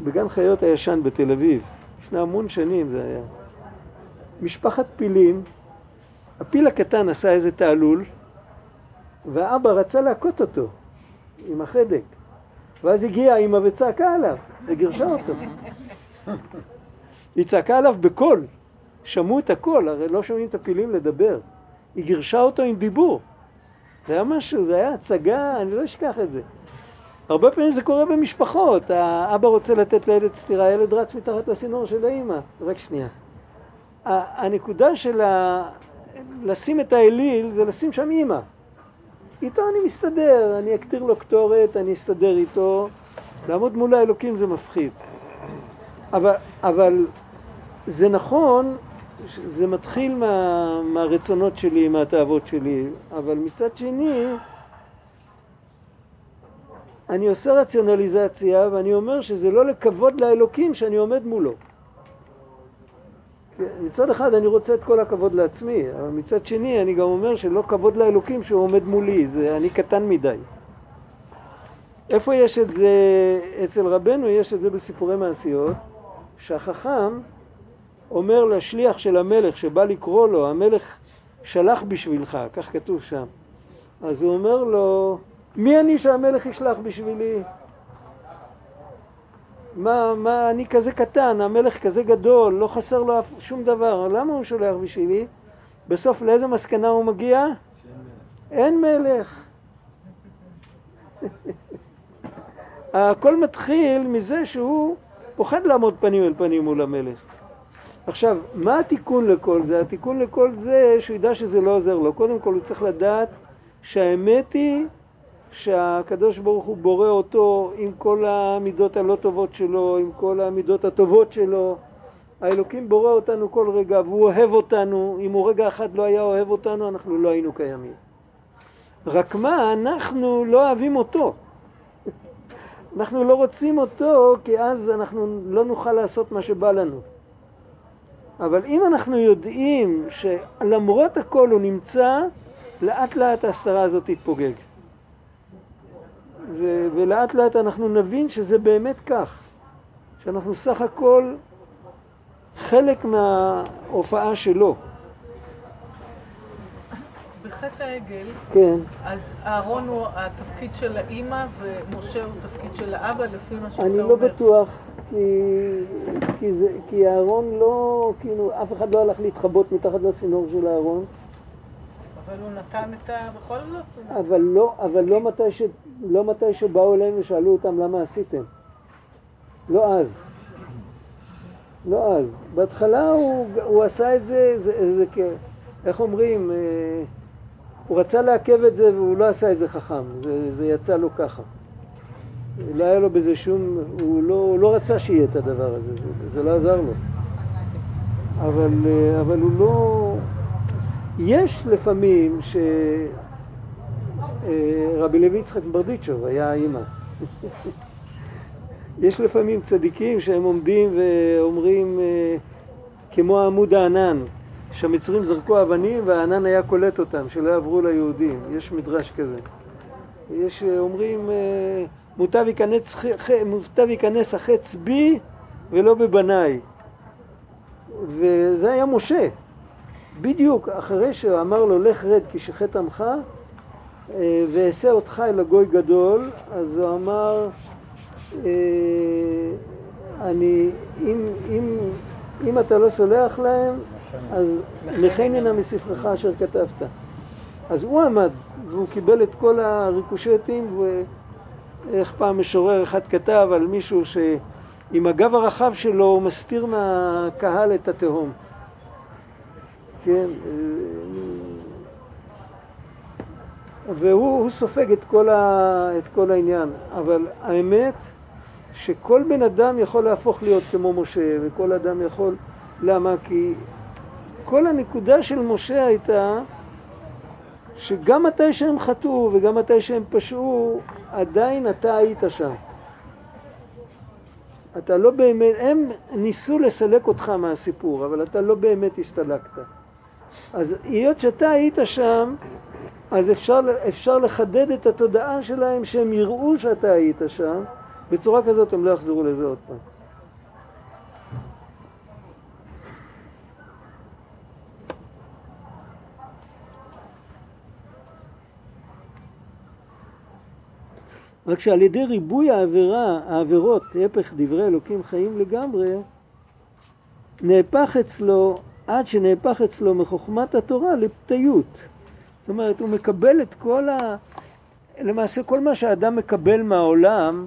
בגן חיות הישן בתל אביב, לפני המון שנים זה היה. משפחת פילים, הפיל הקטן עשה איזה תעלול, והאבא רצה להכות אותו עם החדק. ואז הגיעה האמא וצעקה עליו, וגירשה אותו. היא צעקה עליו בקול, שמעו את הקול, הרי לא שומעים את הפילים לדבר. היא גירשה אותו עם דיבור. זה היה משהו, זה היה הצגה, אני לא אשכח את זה. הרבה פעמים זה קורה במשפחות, האבא רוצה לתת לילד סטירה, הילד רץ מתחת לסינור של האימא. רק שנייה. הנקודה של ה... לשים את האליל זה לשים שם אימא. איתו אני מסתדר, אני אקטיר לו קטורת, אני אסתדר איתו. לעמוד מול האלוקים זה מפחיד. אבל, אבל זה נכון, זה מתחיל מה, מהרצונות שלי, מהתאוות שלי, אבל מצד שני, אני עושה רציונליזציה ואני אומר שזה לא לכבוד לאלוקים שאני עומד מולו. מצד אחד אני רוצה את כל הכבוד לעצמי, אבל מצד שני אני גם אומר שלא כבוד לאלוקים שהוא עומד מולי, זה, אני קטן מדי. איפה יש את זה אצל רבנו? יש את זה בסיפורי מעשיות, שהחכם אומר לשליח של המלך שבא לקרוא לו, המלך שלח בשבילך, כך כתוב שם. אז הוא אומר לו, מי אני שהמלך ישלח בשבילי? מה, מה, אני כזה קטן, המלך כזה גדול, לא חסר לו שום דבר, למה הוא שולח בשבילי? בסוף לאיזה מסקנה הוא מגיע? אין מלך. (laughs) הכל מתחיל מזה שהוא פוחד לעמוד פנים אל פנים מול המלך. עכשיו, מה התיקון לכל זה? התיקון לכל זה שהוא ידע שזה לא עוזר לו. קודם כל הוא צריך לדעת שהאמת היא שהקדוש ברוך הוא בורא אותו עם כל המידות הלא טובות שלו, עם כל המידות הטובות שלו. האלוקים בורא אותנו כל רגע והוא אוהב אותנו. אם הוא רגע אחד לא היה אוהב אותנו, אנחנו לא היינו קיימים. רק מה, אנחנו לא אוהבים אותו. אנחנו לא רוצים אותו, כי אז אנחנו לא נוכל לעשות מה שבא לנו. אבל אם אנחנו יודעים שלמרות הכל הוא נמצא, לאט לאט ההסתרה הזאת תתפוגג. ו- ולאט לאט אנחנו נבין שזה באמת כך, שאנחנו סך הכל חלק מההופעה שלו. בחטא העגל, כן. אז אהרון הוא התפקיד של האימא ומשה הוא תפקיד של האבא לפי מה שאתה אומר. אני לא בטוח, כי, כי, זה, כי אהרון לא, כאילו, אף אחד לא הלך להתחבות מתחת לסינור של אהרון. אבל הוא נתן את ה... בכל זאת? אבל לא, אבל לא מתי, ש, לא מתי שבאו אליהם ושאלו אותם למה עשיתם. לא אז. לא אז. בהתחלה הוא, הוא עשה את זה, זה, זה כ... איך אומרים? אה, הוא רצה לעכב את זה והוא לא עשה את זה חכם, זה, זה יצא לו ככה. לא היה לו בזה שום, הוא לא, הוא לא רצה שיהיה את הדבר הזה, זה, זה לא עזר לו. אבל, אה, אבל הוא לא... יש לפעמים שרבי אה, לוי יצחק ברדיצ'וב היה האימא. (laughs) יש לפעמים צדיקים שהם עומדים ואומרים אה, כמו עמוד הענן, שהמצרים זרקו אבנים והענן היה קולט אותם, שלא יעברו ליהודים. יש מדרש כזה. יש אה, אומרים, מוטב ייכנס, מוטב ייכנס החץ בי ולא בבניי. וזה היה משה. בדיוק אחרי שאמר לו לך רד כי שחט עמך אה, ואעשה אותך אל הגוי גדול, אז הוא אמר אה, אני, אם, אם, אם אתה לא סולח להם, אז מחננה מספרך אשר כתבת. אז הוא עמד והוא קיבל את כל הריקושטים ו... איך פעם משורר אחד כתב על מישהו שעם הגב הרחב שלו הוא מסתיר מהקהל את התהום. כן, והוא סופג את כל, ה, את כל העניין. אבל האמת שכל בן אדם יכול להפוך להיות כמו משה, וכל אדם יכול... למה? כי כל הנקודה של משה הייתה שגם מתי שהם חטאו וגם מתי שהם פשעו, עדיין אתה היית שם. אתה לא באמת, הם ניסו לסלק אותך מהסיפור, אבל אתה לא באמת הסתלקת. אז היות שאתה היית שם, אז אפשר, אפשר לחדד את התודעה שלהם שהם יראו שאתה היית שם, בצורה כזאת הם לא יחזרו לזה עוד פעם. רק שעל ידי ריבוי העבירה, העבירות, הפך דברי אלוקים חיים לגמרי, נהפך אצלו, עד שנהפך אצלו מחוכמת התורה לפתיות. זאת אומרת, הוא מקבל את כל ה... למעשה כל מה שהאדם מקבל מהעולם,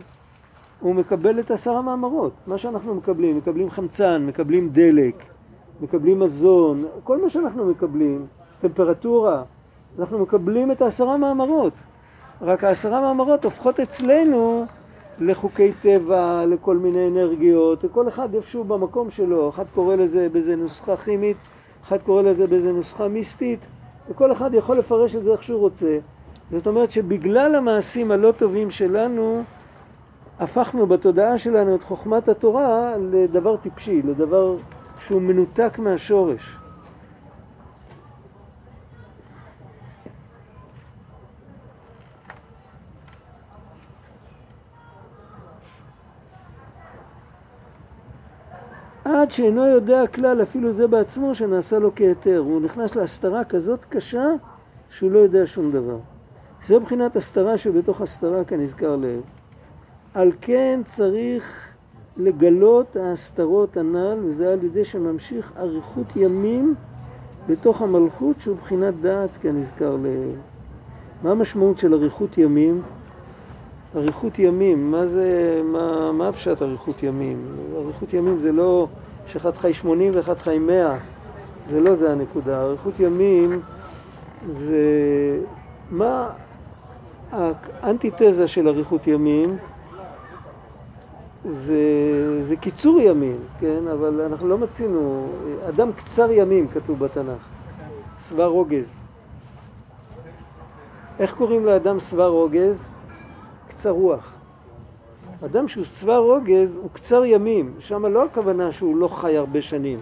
הוא מקבל את עשר המאמרות. מה שאנחנו מקבלים, מקבלים חמצן, מקבלים דלק, מקבלים מזון, כל מה שאנחנו מקבלים, טמפרטורה, אנחנו מקבלים את העשרה מאמרות. רק העשרה מאמרות הופכות אצלנו לחוקי טבע, לכל מיני אנרגיות, וכל אחד איפשהו במקום שלו, אחד קורא לזה באיזה נוסחה כימית, אחד קורא לזה באיזה נוסחה מיסטית, וכל אחד יכול לפרש את זה איך שהוא רוצה. זאת אומרת שבגלל המעשים הלא טובים שלנו, הפכנו בתודעה שלנו את חוכמת התורה לדבר טיפשי, לדבר שהוא מנותק מהשורש. עד שאינו יודע כלל אפילו זה בעצמו שנעשה לו כהיתר. הוא נכנס להסתרה כזאת קשה שהוא לא יודע שום דבר. זה מבחינת הסתרה שבתוך הסתרה כנזכר לעיל. על כן צריך לגלות ההסתרות הנ"ל, וזה על ידי שממשיך אריכות ימים בתוך המלכות שהוא בחינת דעת כנזכר לעיל. מה המשמעות של אריכות ימים? אריכות ימים, מה זה, מה, מה פשט אריכות ימים? אריכות ימים זה לא שאחד חי 80 ואחד חי 100, זה לא זה הנקודה. אריכות ימים זה מה האנטיתזה של אריכות ימים זה, זה קיצור ימים, כן? אבל אנחנו לא מצינו, אדם קצר ימים כתוב בתנ"ך, שבע רוגז. איך קוראים לאדם שבע רוגז? קצר רוח. אדם שהוא שבע רוגז הוא קצר ימים, שם לא הכוונה שהוא לא חי הרבה שנים.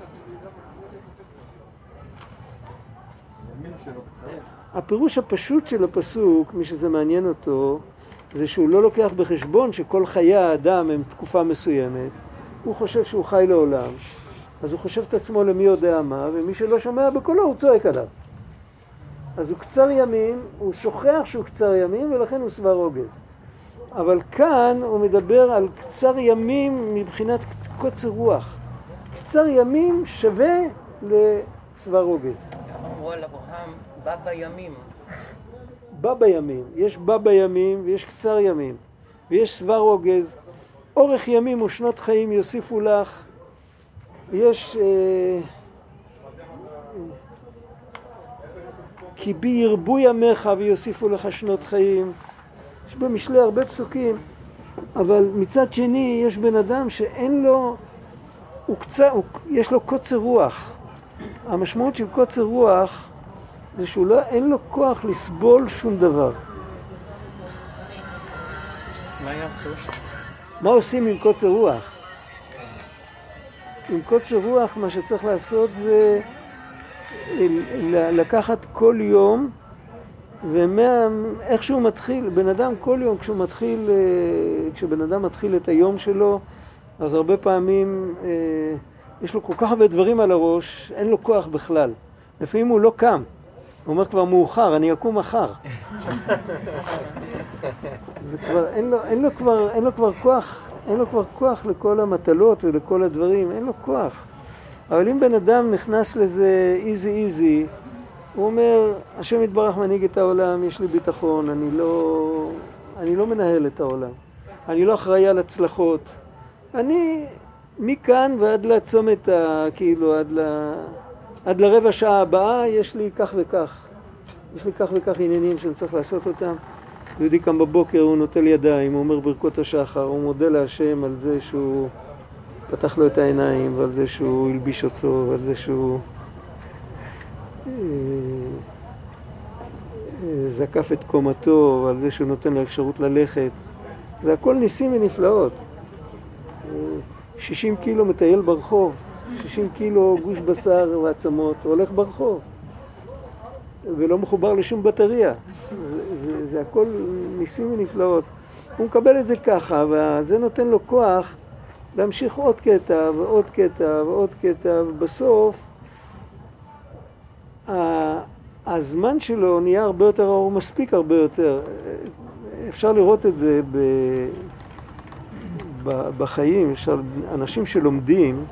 הפירוש הפשוט של הפסוק, מי שזה מעניין אותו, זה שהוא לא לוקח בחשבון שכל חיי האדם הם תקופה מסוימת. הוא חושב שהוא חי לעולם, אז הוא חושב את עצמו למי יודע מה, ומי שלא שומע בקולו הוא צועק עליו. אז הוא קצר ימים, הוא שוכח שהוא קצר ימים, ולכן הוא שבע רוגז. אבל כאן הוא מדבר על קצר ימים מבחינת קוצר רוח. קצר ימים שווה לשבע רוגז. אמרו על אברהם, בא בימים. בא בימים. יש בא בימים ויש קצר ימים. ויש שבע רוגז. אורך ימים ושנות חיים יוסיפו לך. יש... אה, כי בי ירבו ימיך ויוסיפו לך שנות חיים. יש במשלי הרבה פסוקים, אבל מצד שני יש בן אדם שאין לו, הוא קצר, הוא, יש לו קוצר רוח. המשמעות של קוצר רוח זה שהוא לא, אין לו כוח לסבול שום דבר. מה יעשו? מה עושים עם קוצר רוח? עם קוצר רוח מה שצריך לעשות זה לקחת כל יום ואיך שהוא מתחיל, בן אדם כל יום כשהוא מתחיל, אה, כשבן אדם מתחיל את היום שלו, אז הרבה פעמים אה, יש לו כל כך הרבה דברים על הראש, אין לו כוח בכלל. לפעמים הוא לא קם, הוא אומר כבר מאוחר, אני אקום מחר. זה כבר, אין לו, אין לו כבר, אין לו כבר כוח, אין לו כבר כוח לכל המטלות ולכל הדברים, אין לו כוח. אבל אם בן אדם נכנס לזה איזי איזי, הוא אומר, השם יתברך מנהיג את העולם, יש לי ביטחון, אני לא, אני לא מנהל את העולם. אני לא אחראי על הצלחות. אני מכאן ועד לצומת, ה, כאילו, עד, ל, עד לרבע שעה הבאה, יש לי כך וכך. יש לי כך וכך עניינים שאני צריך לעשות אותם. יהודי קם בבוקר, הוא נוטל ידיים, הוא אומר ברכות השחר, הוא מודה להשם על זה שהוא פתח לו את העיניים, ועל זה שהוא הלביש אותו, ועל זה שהוא זקף את קומתו, ועל זה שהוא נותן לו אפשרות ללכת. זה הכל ניסים ונפלאות. 60 אה, קילו מטייל ברחוב, 60 קילו גוש בשר ועצמות, הולך ברחוב. ולא מחובר לשום בטריה. זה, זה, זה הכל ניסים ונפלאות. הוא מקבל את זה ככה, וזה נותן לו כוח להמשיך עוד קטע ועוד קטע ועוד קטע, ובסוף הזמן שלו נהיה הרבה יותר, הוא מספיק הרבה יותר. אפשר לראות את זה ב, בחיים, אפשר, אנשים שלומדים,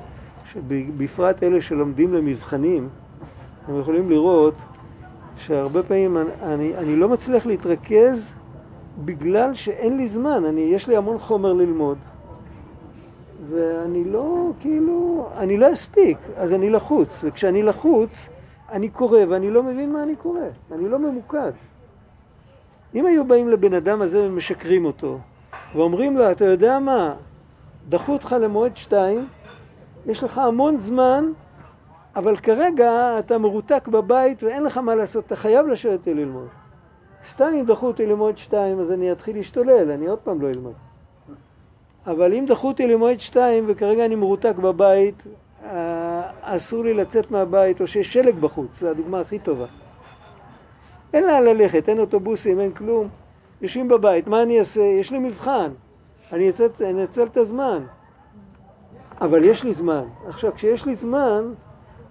בפרט אלה שלומדים למבחנים, הם יכולים לראות שהרבה פעמים אני, אני, אני לא מצליח להתרכז בגלל שאין לי זמן, אני, יש לי המון חומר ללמוד. ואני לא, כאילו, אני לא אספיק, אז אני לחוץ, וכשאני לחוץ אני קורא ואני לא מבין מה אני קורא, אני לא ממוקד. אם היו באים לבן אדם הזה ומשקרים אותו ואומרים לו, אתה יודע מה, דחו אותך למועד שתיים, יש לך המון זמן אבל כרגע אתה מרותק בבית ואין לך מה לעשות, אתה חייב לשבת ללמוד. סתם אם דחו אותי למועד שתיים אז אני אתחיל להשתולל, אני עוד פעם לא אלמד. אבל אם דחו אותי למועד שתיים וכרגע אני מרותק בבית, אסור לי לצאת מהבית או שיש שלג בחוץ, זו הדוגמה הכי טובה. אין לאן ללכת, אין אוטובוסים, אין כלום. יושבים בבית, מה אני אעשה? יש לי מבחן. אני אנצל את הזמן. אבל יש לי זמן. עכשיו, כשיש לי זמן,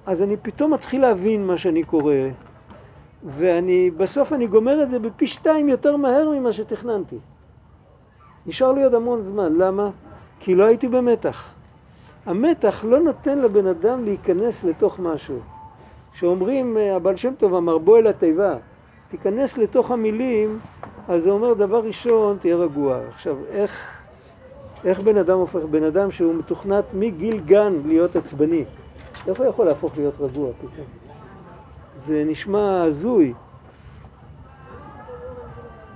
אז אני פתאום מתחיל להבין מה שאני קורא, ואני, בסוף אני גומר את זה בפי שתיים יותר מהר ממה שתכננתי. נשאר לי עוד המון זמן, למה? כי לא הייתי במתח. המתח לא נותן לבן אדם להיכנס לתוך משהו. כשאומרים, אה, הבעל שם טוב אמר בוא אל התיבה, תיכנס לתוך המילים, אז זה אומר דבר ראשון, תהיה רגוע. עכשיו, איך, איך בן אדם הופך, בן אדם שהוא מתוכנת מגיל גן להיות עצבני, איך הוא יכול להפוך להיות רגוע פתאום? זה נשמע הזוי.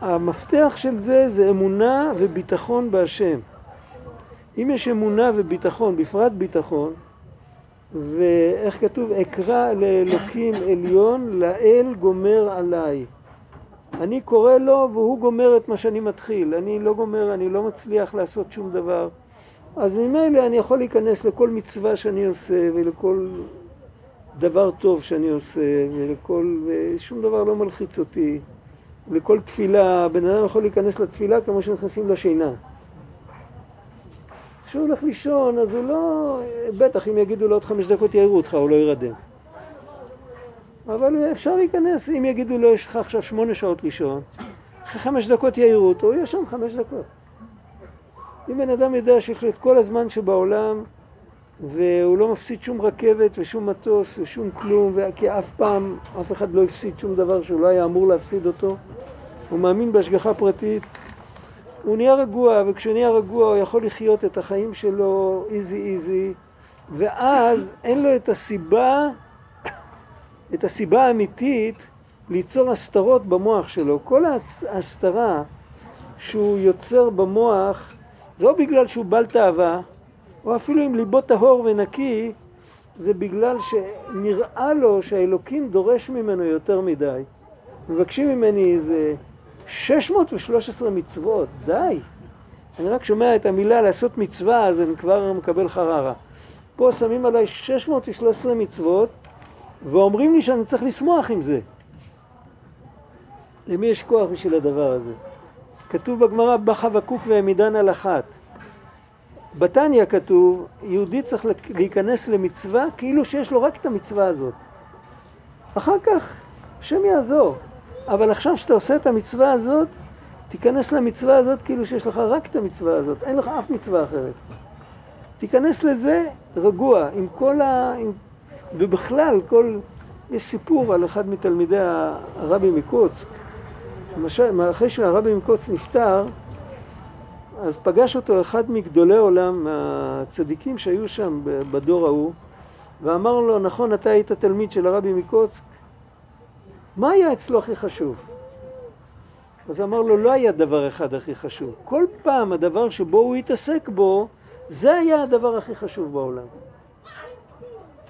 המפתח של זה זה אמונה וביטחון בהשם. אם יש אמונה וביטחון, בפרט ביטחון, ואיך כתוב? אקרא לאלוקים עליון, לאל גומר עליי. אני קורא לו והוא גומר את מה שאני מתחיל. אני לא גומר, אני לא מצליח לעשות שום דבר. אז ממילא אני יכול להיכנס לכל מצווה שאני עושה ולכל דבר טוב שאני עושה ולכל... ושום דבר לא מלחיץ אותי. לכל תפילה, בן אדם יכול להיכנס לתפילה כמו שנכנסים לשינה. כשהוא הולך לישון, אז הוא לא... בטח אם יגידו לו עוד חמש דקות יעירו אותך, הוא לא ירדם. אבל אפשר להיכנס, אם יגידו לו יש לך עכשיו שמונה שעות לישון, אחרי חמש דקות יעירו אותו, הוא ישן חמש דקות. אם בן אדם יודע שיש לו את כל הזמן שבעולם והוא לא מפסיד שום רכבת ושום מטוס ושום כלום, כי אף פעם אף אחד לא הפסיד שום דבר שהוא לא היה אמור להפסיד אותו, הוא מאמין בהשגחה פרטית, הוא נהיה רגוע, וכשהוא נהיה רגוע הוא יכול לחיות את החיים שלו איזי איזי, ואז אין לו את הסיבה, את הסיבה האמיתית ליצור הסתרות במוח שלו. כל ההסתרה שהוא יוצר במוח לא בגלל שהוא בל תאווה, או אפילו אם ליבו טהור ונקי, זה בגלל שנראה לו שהאלוקים דורש ממנו יותר מדי. מבקשים ממני איזה 613 מצוות, די. אני רק שומע את המילה לעשות מצווה, אז אני כבר מקבל חררה. פה שמים עליי 613 מצוות, ואומרים לי שאני צריך לשמוח עם זה. למי יש כוח בשביל הדבר הזה? כתוב בגמרא, בא חבקוק והעמידן על אחת. בתניא כתוב, יהודי צריך להיכנס למצווה כאילו שיש לו רק את המצווה הזאת. אחר כך, השם יעזור. אבל עכשיו שאתה עושה את המצווה הזאת, תיכנס למצווה הזאת כאילו שיש לך רק את המצווה הזאת, אין לך אף מצווה אחרת. תיכנס לזה רגוע, עם כל ה... עם... ובכלל, כל... יש סיפור על אחד מתלמידי הרבי מקוצק, למשל, אחרי שהרבי מקוץ נפטר, אז פגש אותו אחד מגדולי עולם, מהצדיקים שהיו שם בדור ההוא, ואמר לו, נכון, אתה היית תלמיד של הרבי מקוצק, מה היה אצלו הכי חשוב? אז אמר לו, לא היה דבר אחד הכי חשוב. כל פעם הדבר שבו הוא התעסק בו, זה היה הדבר הכי חשוב בעולם.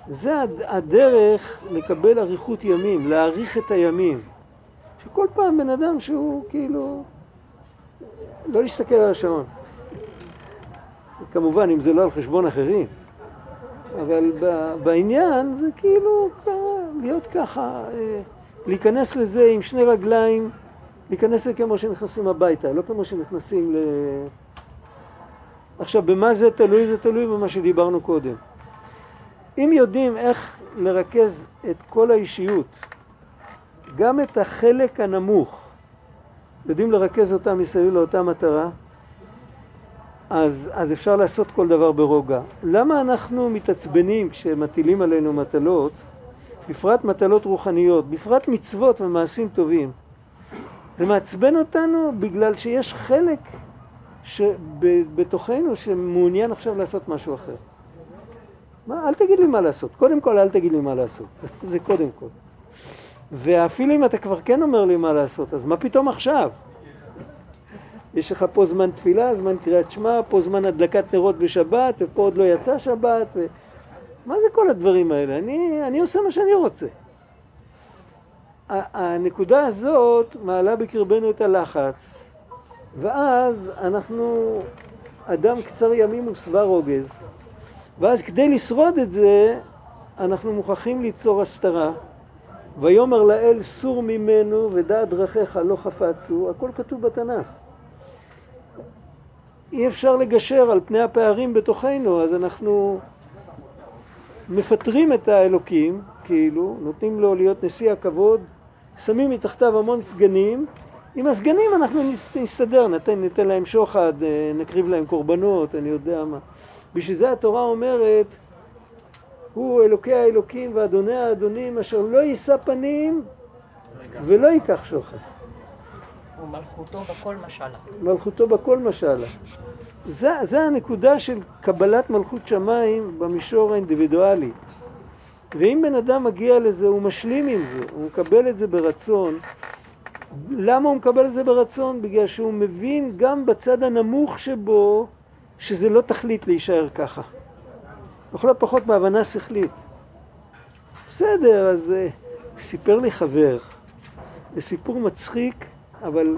זה הדרך לקבל אריכות ימים, להאריך את הימים. שכל פעם בן אדם שהוא כאילו... לא להסתכל על השעון. כמובן, אם זה לא על חשבון אחרים. אבל בעניין זה כאילו להיות ככה, אה, להיכנס לזה עם שני רגליים, להיכנס לזה כמו שנכנסים הביתה, לא כמו שנכנסים ל... עכשיו, במה זה תלוי? זה תלוי במה שדיברנו קודם. אם יודעים איך לרכז את כל האישיות, גם את החלק הנמוך, יודעים לרכז אותה מסביב לאותה מטרה, אז, אז אפשר לעשות כל דבר ברוגע. למה אנחנו מתעצבנים כשמטילים עלינו מטלות, בפרט מטלות רוחניות, בפרט מצוות ומעשים טובים? זה מעצבן אותנו בגלל שיש חלק בתוכנו שמעוניין עכשיו לעשות משהו אחר. מה, אל תגיד לי מה לעשות. קודם כל, אל תגיד לי מה לעשות. (laughs) זה קודם כל. ואפילו אם אתה כבר כן אומר לי מה לעשות, אז מה פתאום עכשיו? יש לך פה זמן תפילה, זמן קריאת שמע, פה זמן הדלקת נרות בשבת, ופה עוד לא יצא שבת, ו... מה זה כל הדברים האלה? אני, אני עושה מה שאני רוצה. הנקודה הזאת מעלה בקרבנו את הלחץ, ואז אנחנו אדם קצר ימים ושבע רוגז, ואז כדי לשרוד את זה, אנחנו מוכרחים ליצור הסתרה. ויאמר לאל סור ממנו ודעת דרכיך לא חפצו, הכל כתוב בתנ"ך. אי אפשר לגשר על פני הפערים בתוכנו, אז אנחנו מפטרים את האלוקים, כאילו, נותנים לו להיות נשיא הכבוד, שמים מתחתיו המון סגנים, עם הסגנים אנחנו נסתדר, ניתן, ניתן להם שוחד, אה, נקריב להם קורבנות, אני יודע מה. בשביל זה התורה אומרת, הוא אלוקי האלוקים ואדוני האדונים אשר לא יישא פנים ולא ייקח שוחד. ומלכותו בכל משלה. מלכותו בכל משלה. זה, זה הנקודה של קבלת מלכות שמיים במישור האינדיבידואלי. ואם בן אדם מגיע לזה, הוא משלים עם זה, הוא מקבל את זה ברצון. למה הוא מקבל את זה ברצון? בגלל שהוא מבין גם בצד הנמוך שבו שזה לא תכלית להישאר ככה. לכל הפחות בהבנה שכלית. בסדר, אז uh, סיפר לי חבר, זה סיפור מצחיק, אבל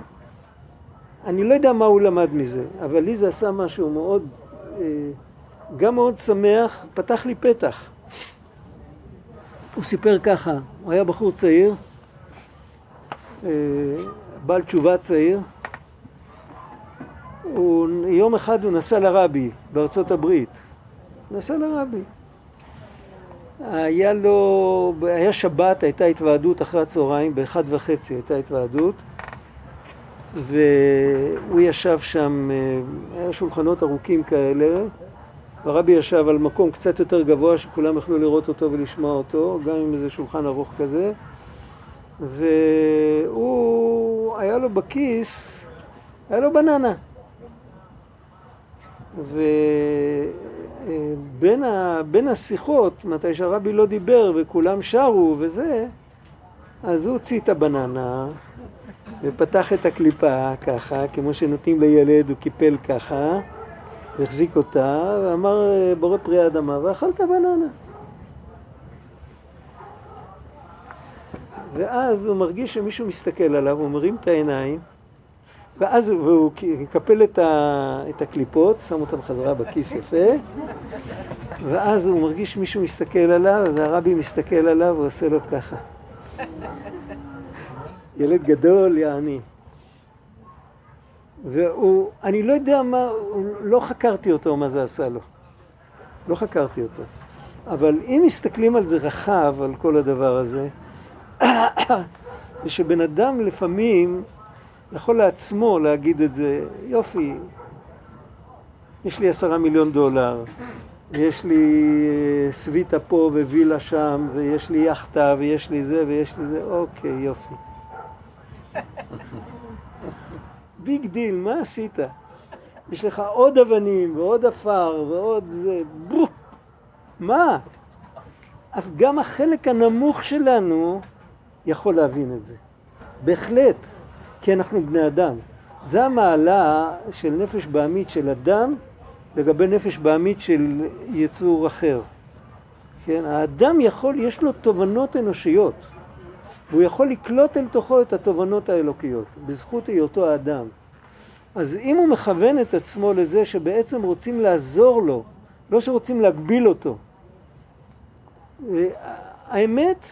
אני לא יודע מה הוא למד מזה, אבל לי זה עשה משהו מאוד, uh, גם מאוד שמח, פתח לי פתח. הוא סיפר ככה, הוא היה בחור צעיר, uh, בעל תשובה צעיר, הוא, יום אחד הוא נסע לרבי בארצות הברית, נסע לרבי. היה לו, היה שבת, הייתה התוועדות אחרי הצהריים, באחד וחצי הייתה התוועדות, והוא ישב שם, אה, היה שולחנות ארוכים כאלה, והרבי ישב על מקום קצת יותר גבוה שכולם יכלו לראות אותו ולשמוע אותו, גם עם איזה שולחן ארוך כזה, והוא, היה לו בכיס, היה לו בננה. ובין ה, השיחות, מתי שהרבי לא דיבר וכולם שרו וזה, אז הוא הוציא את הבננה ופתח את הקליפה ככה, כמו שנותנים לילד, הוא קיפל ככה, והחזיק אותה, ואמר בורא פרי האדמה, ואכל את הבננה. ואז הוא מרגיש שמישהו מסתכל עליו, הוא מרים את העיניים, ואז הוא יקפל את, ה, את הקליפות, שם אותן חזרה בכיס יפה, ואז הוא מרגיש שמישהו מסתכל עליו, והרבי מסתכל עליו ועושה לו ככה. ילד גדול, יעני. והוא, אני לא יודע מה, לא חקרתי אותו, מה זה עשה לו. לא חקרתי אותו. אבל אם מסתכלים על זה רחב, על כל הדבר הזה, (coughs) זה שבן אדם לפעמים יכול לעצמו להגיד את זה, יופי, יש לי עשרה מיליון דולר, יש לי אה, סוויטה פה ווילה שם, ויש לי יאכטה, ויש לי זה, ויש לי זה, אוקיי, יופי. big deal, מה עשית? יש לך עוד אבנים ועוד עפר ועוד זה, נו, מה? גם החלק הנמוך שלנו יכול להבין את זה. בהחלט, כי אנחנו בני אדם. זה המעלה של נפש בהמית של אדם לגבי נפש בהמית של יצור אחר. כן, האדם יכול, יש לו תובנות אנושיות. והוא יכול לקלוט אל תוכו את התובנות האלוקיות, בזכות היותו האדם. אז אם הוא מכוון את עצמו לזה שבעצם רוצים לעזור לו, לא שרוצים להגביל אותו, האמת,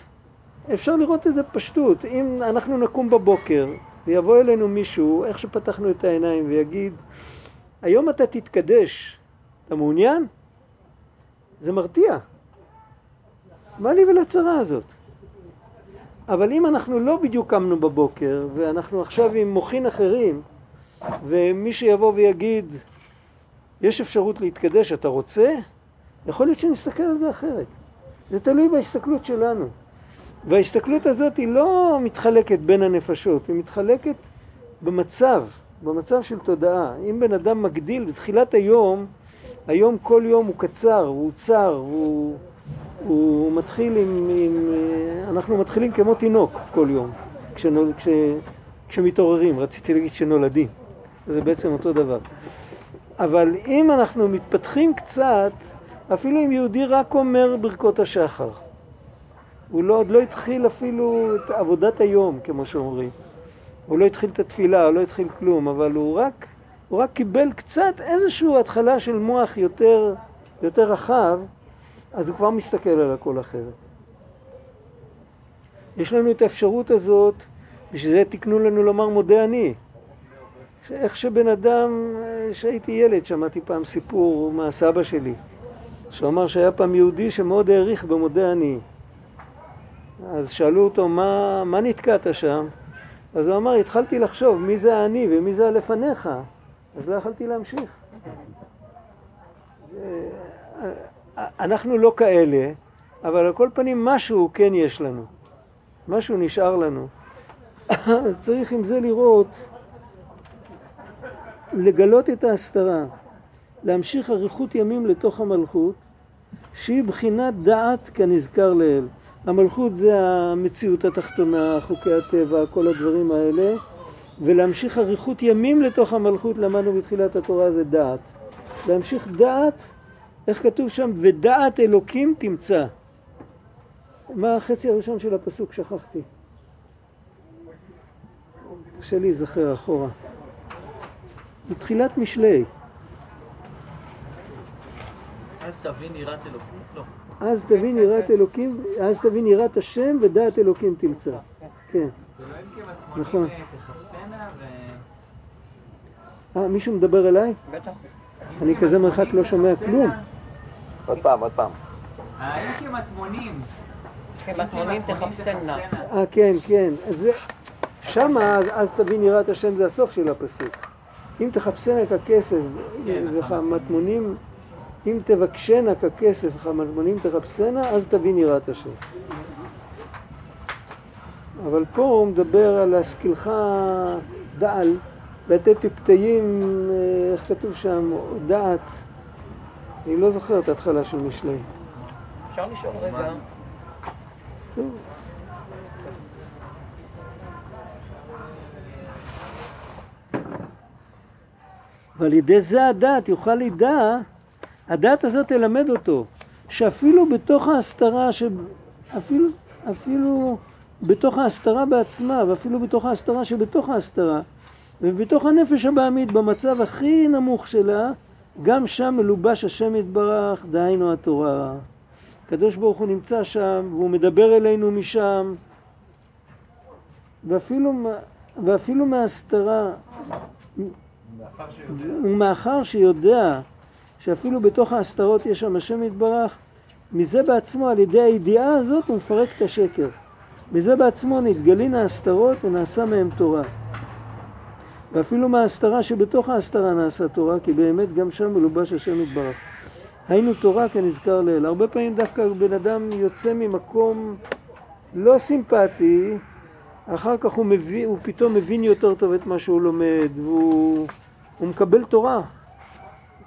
אפשר לראות את זה פשטות. אם אנחנו נקום בבוקר ויבוא אלינו מישהו, איך שפתחנו את העיניים, ויגיד, היום אתה תתקדש, אתה מעוניין? זה מרתיע. מה לי ולצרה הזאת? אבל אם אנחנו לא בדיוק קמנו בבוקר, ואנחנו עכשיו עם מוחין אחרים, ומי שיבוא ויגיד, יש אפשרות להתקדש, אתה רוצה? יכול להיות שנסתכל על זה אחרת. זה תלוי בהסתכלות שלנו. וההסתכלות הזאת היא לא מתחלקת בין הנפשות, היא מתחלקת במצב, במצב של תודעה. אם בן אדם מגדיל בתחילת היום, היום כל יום הוא קצר, הוא צר, הוא, הוא מתחיל עם, עם... אנחנו מתחילים כמו תינוק כל יום, כשנול, כש, כשמתעוררים, רציתי להגיד שנולדים, זה בעצם אותו דבר. אבל אם אנחנו מתפתחים קצת, אפילו אם יהודי רק אומר ברכות השחר, הוא לא, עוד לא התחיל אפילו את עבודת היום, כמו שאומרים. הוא לא התחיל את התפילה, הוא לא התחיל כלום, אבל הוא רק, הוא רק קיבל קצת איזושהי התחלה של מוח יותר, יותר רחב, אז הוא כבר מסתכל על הכל אחרת. יש לנו את האפשרות הזאת, בשביל זה תיקנו לנו לומר מודה אני. איך שבן אדם, כשהייתי ילד, שמעתי פעם סיפור מהסבא שלי, שהוא אמר שהיה פעם יהודי שמאוד העריך במודה אני. אז שאלו אותו, מה, מה נתקעת שם? אז הוא אמר, התחלתי לחשוב מי זה אני ומי זה הלפניך, אז לא יכלתי להמשיך. אנחנו לא כאלה, אבל על כל פנים משהו כן יש לנו. משהו נשאר לנו. צריך עם זה לראות, לגלות את ההסתרה, להמשיך אריכות ימים לתוך המלכות, שהיא בחינת דעת כנזכר לעיל. המלכות זה המציאות התחתונה, חוקי הטבע, כל הדברים האלה, ולהמשיך אריכות ימים לתוך המלכות, למדנו בתחילת התורה, זה דעת. להמשיך דעת, איך כתוב שם? ודעת אלוקים תמצא. מה החצי הראשון של הפסוק? שכחתי. קשה להיזכר אחורה. בתחילת משלי. אז תבין יראת אלוקים? לא. אז תבין יראת אלוקים, אז תבין יראת השם ודעת אלוקים תמצא. כן. זה לא נכון. ו... אה, מישהו מדבר אליי? בטח. אני כזה מרחק לא שומע כלום. עוד פעם, עוד פעם. האם כמטמונים? כמטמונים תחפשנה. אה, כן, כן. שמה, אז, תבין יראת השם זה הסוף של הפסוק. אם תחפשנה ככסף כן. וכמטמונים, אם תבקשנה ככסף וכמטמונים תחפשנה, אז תבין יראת השם. אבל פה הוא מדבר על להשכילך דעל, לתת פתאים, אה, איך כתוב שם, דעת. אני לא זוכר את ההתחלה של משלי. אפשר לשאול רגע, טוב. ועל ידי זה הדעת יוכל לידע, הדעת הזאת תלמד אותו, שאפילו בתוך ההסתרה, ש... אפילו, אפילו בתוך ההסתרה בעצמה, ואפילו בתוך ההסתרה שבתוך ההסתרה, ובתוך הנפש הבעמית, במצב הכי נמוך שלה, גם שם מלובש השם יתברך, דהיינו התורה. הקדוש ברוך הוא נמצא שם, והוא מדבר אלינו משם, ואפילו, ואפילו מההסתרה, ומאחר שיודע שאפילו בתוך ההסתרות יש שם השם יתברך, מזה בעצמו, על ידי הידיעה הזאת, הוא מפרק את השקר. מזה בעצמו נתגלין ההסתרות ונעשה מהם תורה. ואפילו מההסתרה שבתוך ההסתרה נעשה תורה, כי באמת גם שם מלובש השם יתברך. היינו תורה כנזכר לעיל. הרבה פעמים דווקא בן אדם יוצא ממקום לא סימפטי, אחר כך הוא, מביא, הוא פתאום מבין יותר טוב את מה שהוא לומד, והוא הוא מקבל תורה.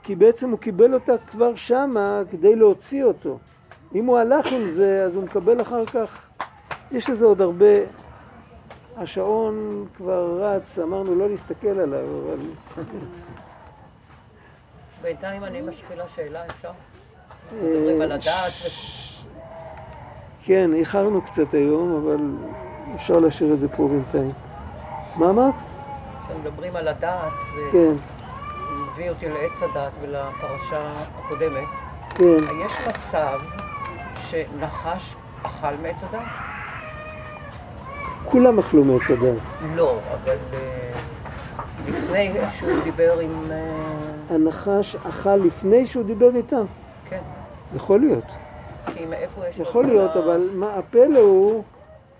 כי בעצם הוא קיבל אותה כבר שמה כדי להוציא אותו. אם הוא הלך עם זה, אז הוא מקבל אחר כך, יש לזה עוד הרבה... השעון כבר רץ, אמרנו לא להסתכל עליו, אבל... בינתיים אני משחילה שאלה, אפשר? מדברים על הדעת, כן, איחרנו קצת היום, אבל אפשר להשאיר את זה פה בינתיים. מה אמרת? כשמדברים על הדעת, כן, ומביא אותי לעץ הדעת ולפרשה הקודמת, כן. יש מצב שנחש אכל מעץ הדעת? כולם אכלו מעץ הדעת. לא, אבל אה, לפני שהוא דיבר עם... אה, הנחש אכל לפני שהוא דיבר איתם. כן, יכול להיות. כי מאיפה יש... יכול להיות, אבל מה הפלא הוא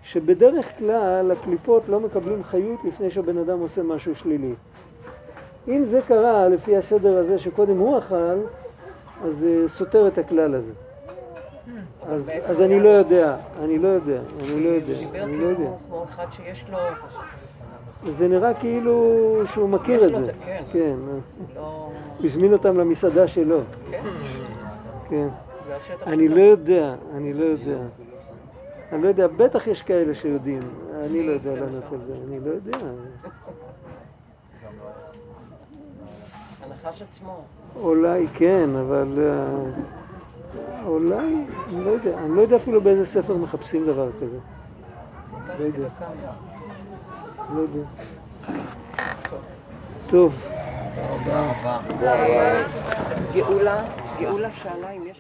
שבדרך כלל הקליפות לא מקבלים חיות לפני שהבן אדם עושה משהו שלילי. אם זה קרה לפי הסדר הזה שקודם הוא אכל, אז זה סותר את הכלל הזה. אז, אני? לא יודע, אני לא יודע, אני לא יודע, אני לא יודע. כאילו כמו אחד שיש לו... זה נראה כאילו שהוא מכיר את זה. כן. כן, לא... הוא הזמין אותם למסעדה שלו. כן, כן. אני. לא יודע, אני לא יודע. אני לא יודע, בטח יש כאלה שיודעים. אני לא יודע לענות על זה, אני לא יודע. הנחש עצמו. אולי כן, אבל... אולי, אני לא יודע. אני לא יודע אפילו באיזה ספר מחפשים דבר כזה. טסתי יודע. לא יודע. טוב. אה, גאולה, גאולה שאלה אם יש...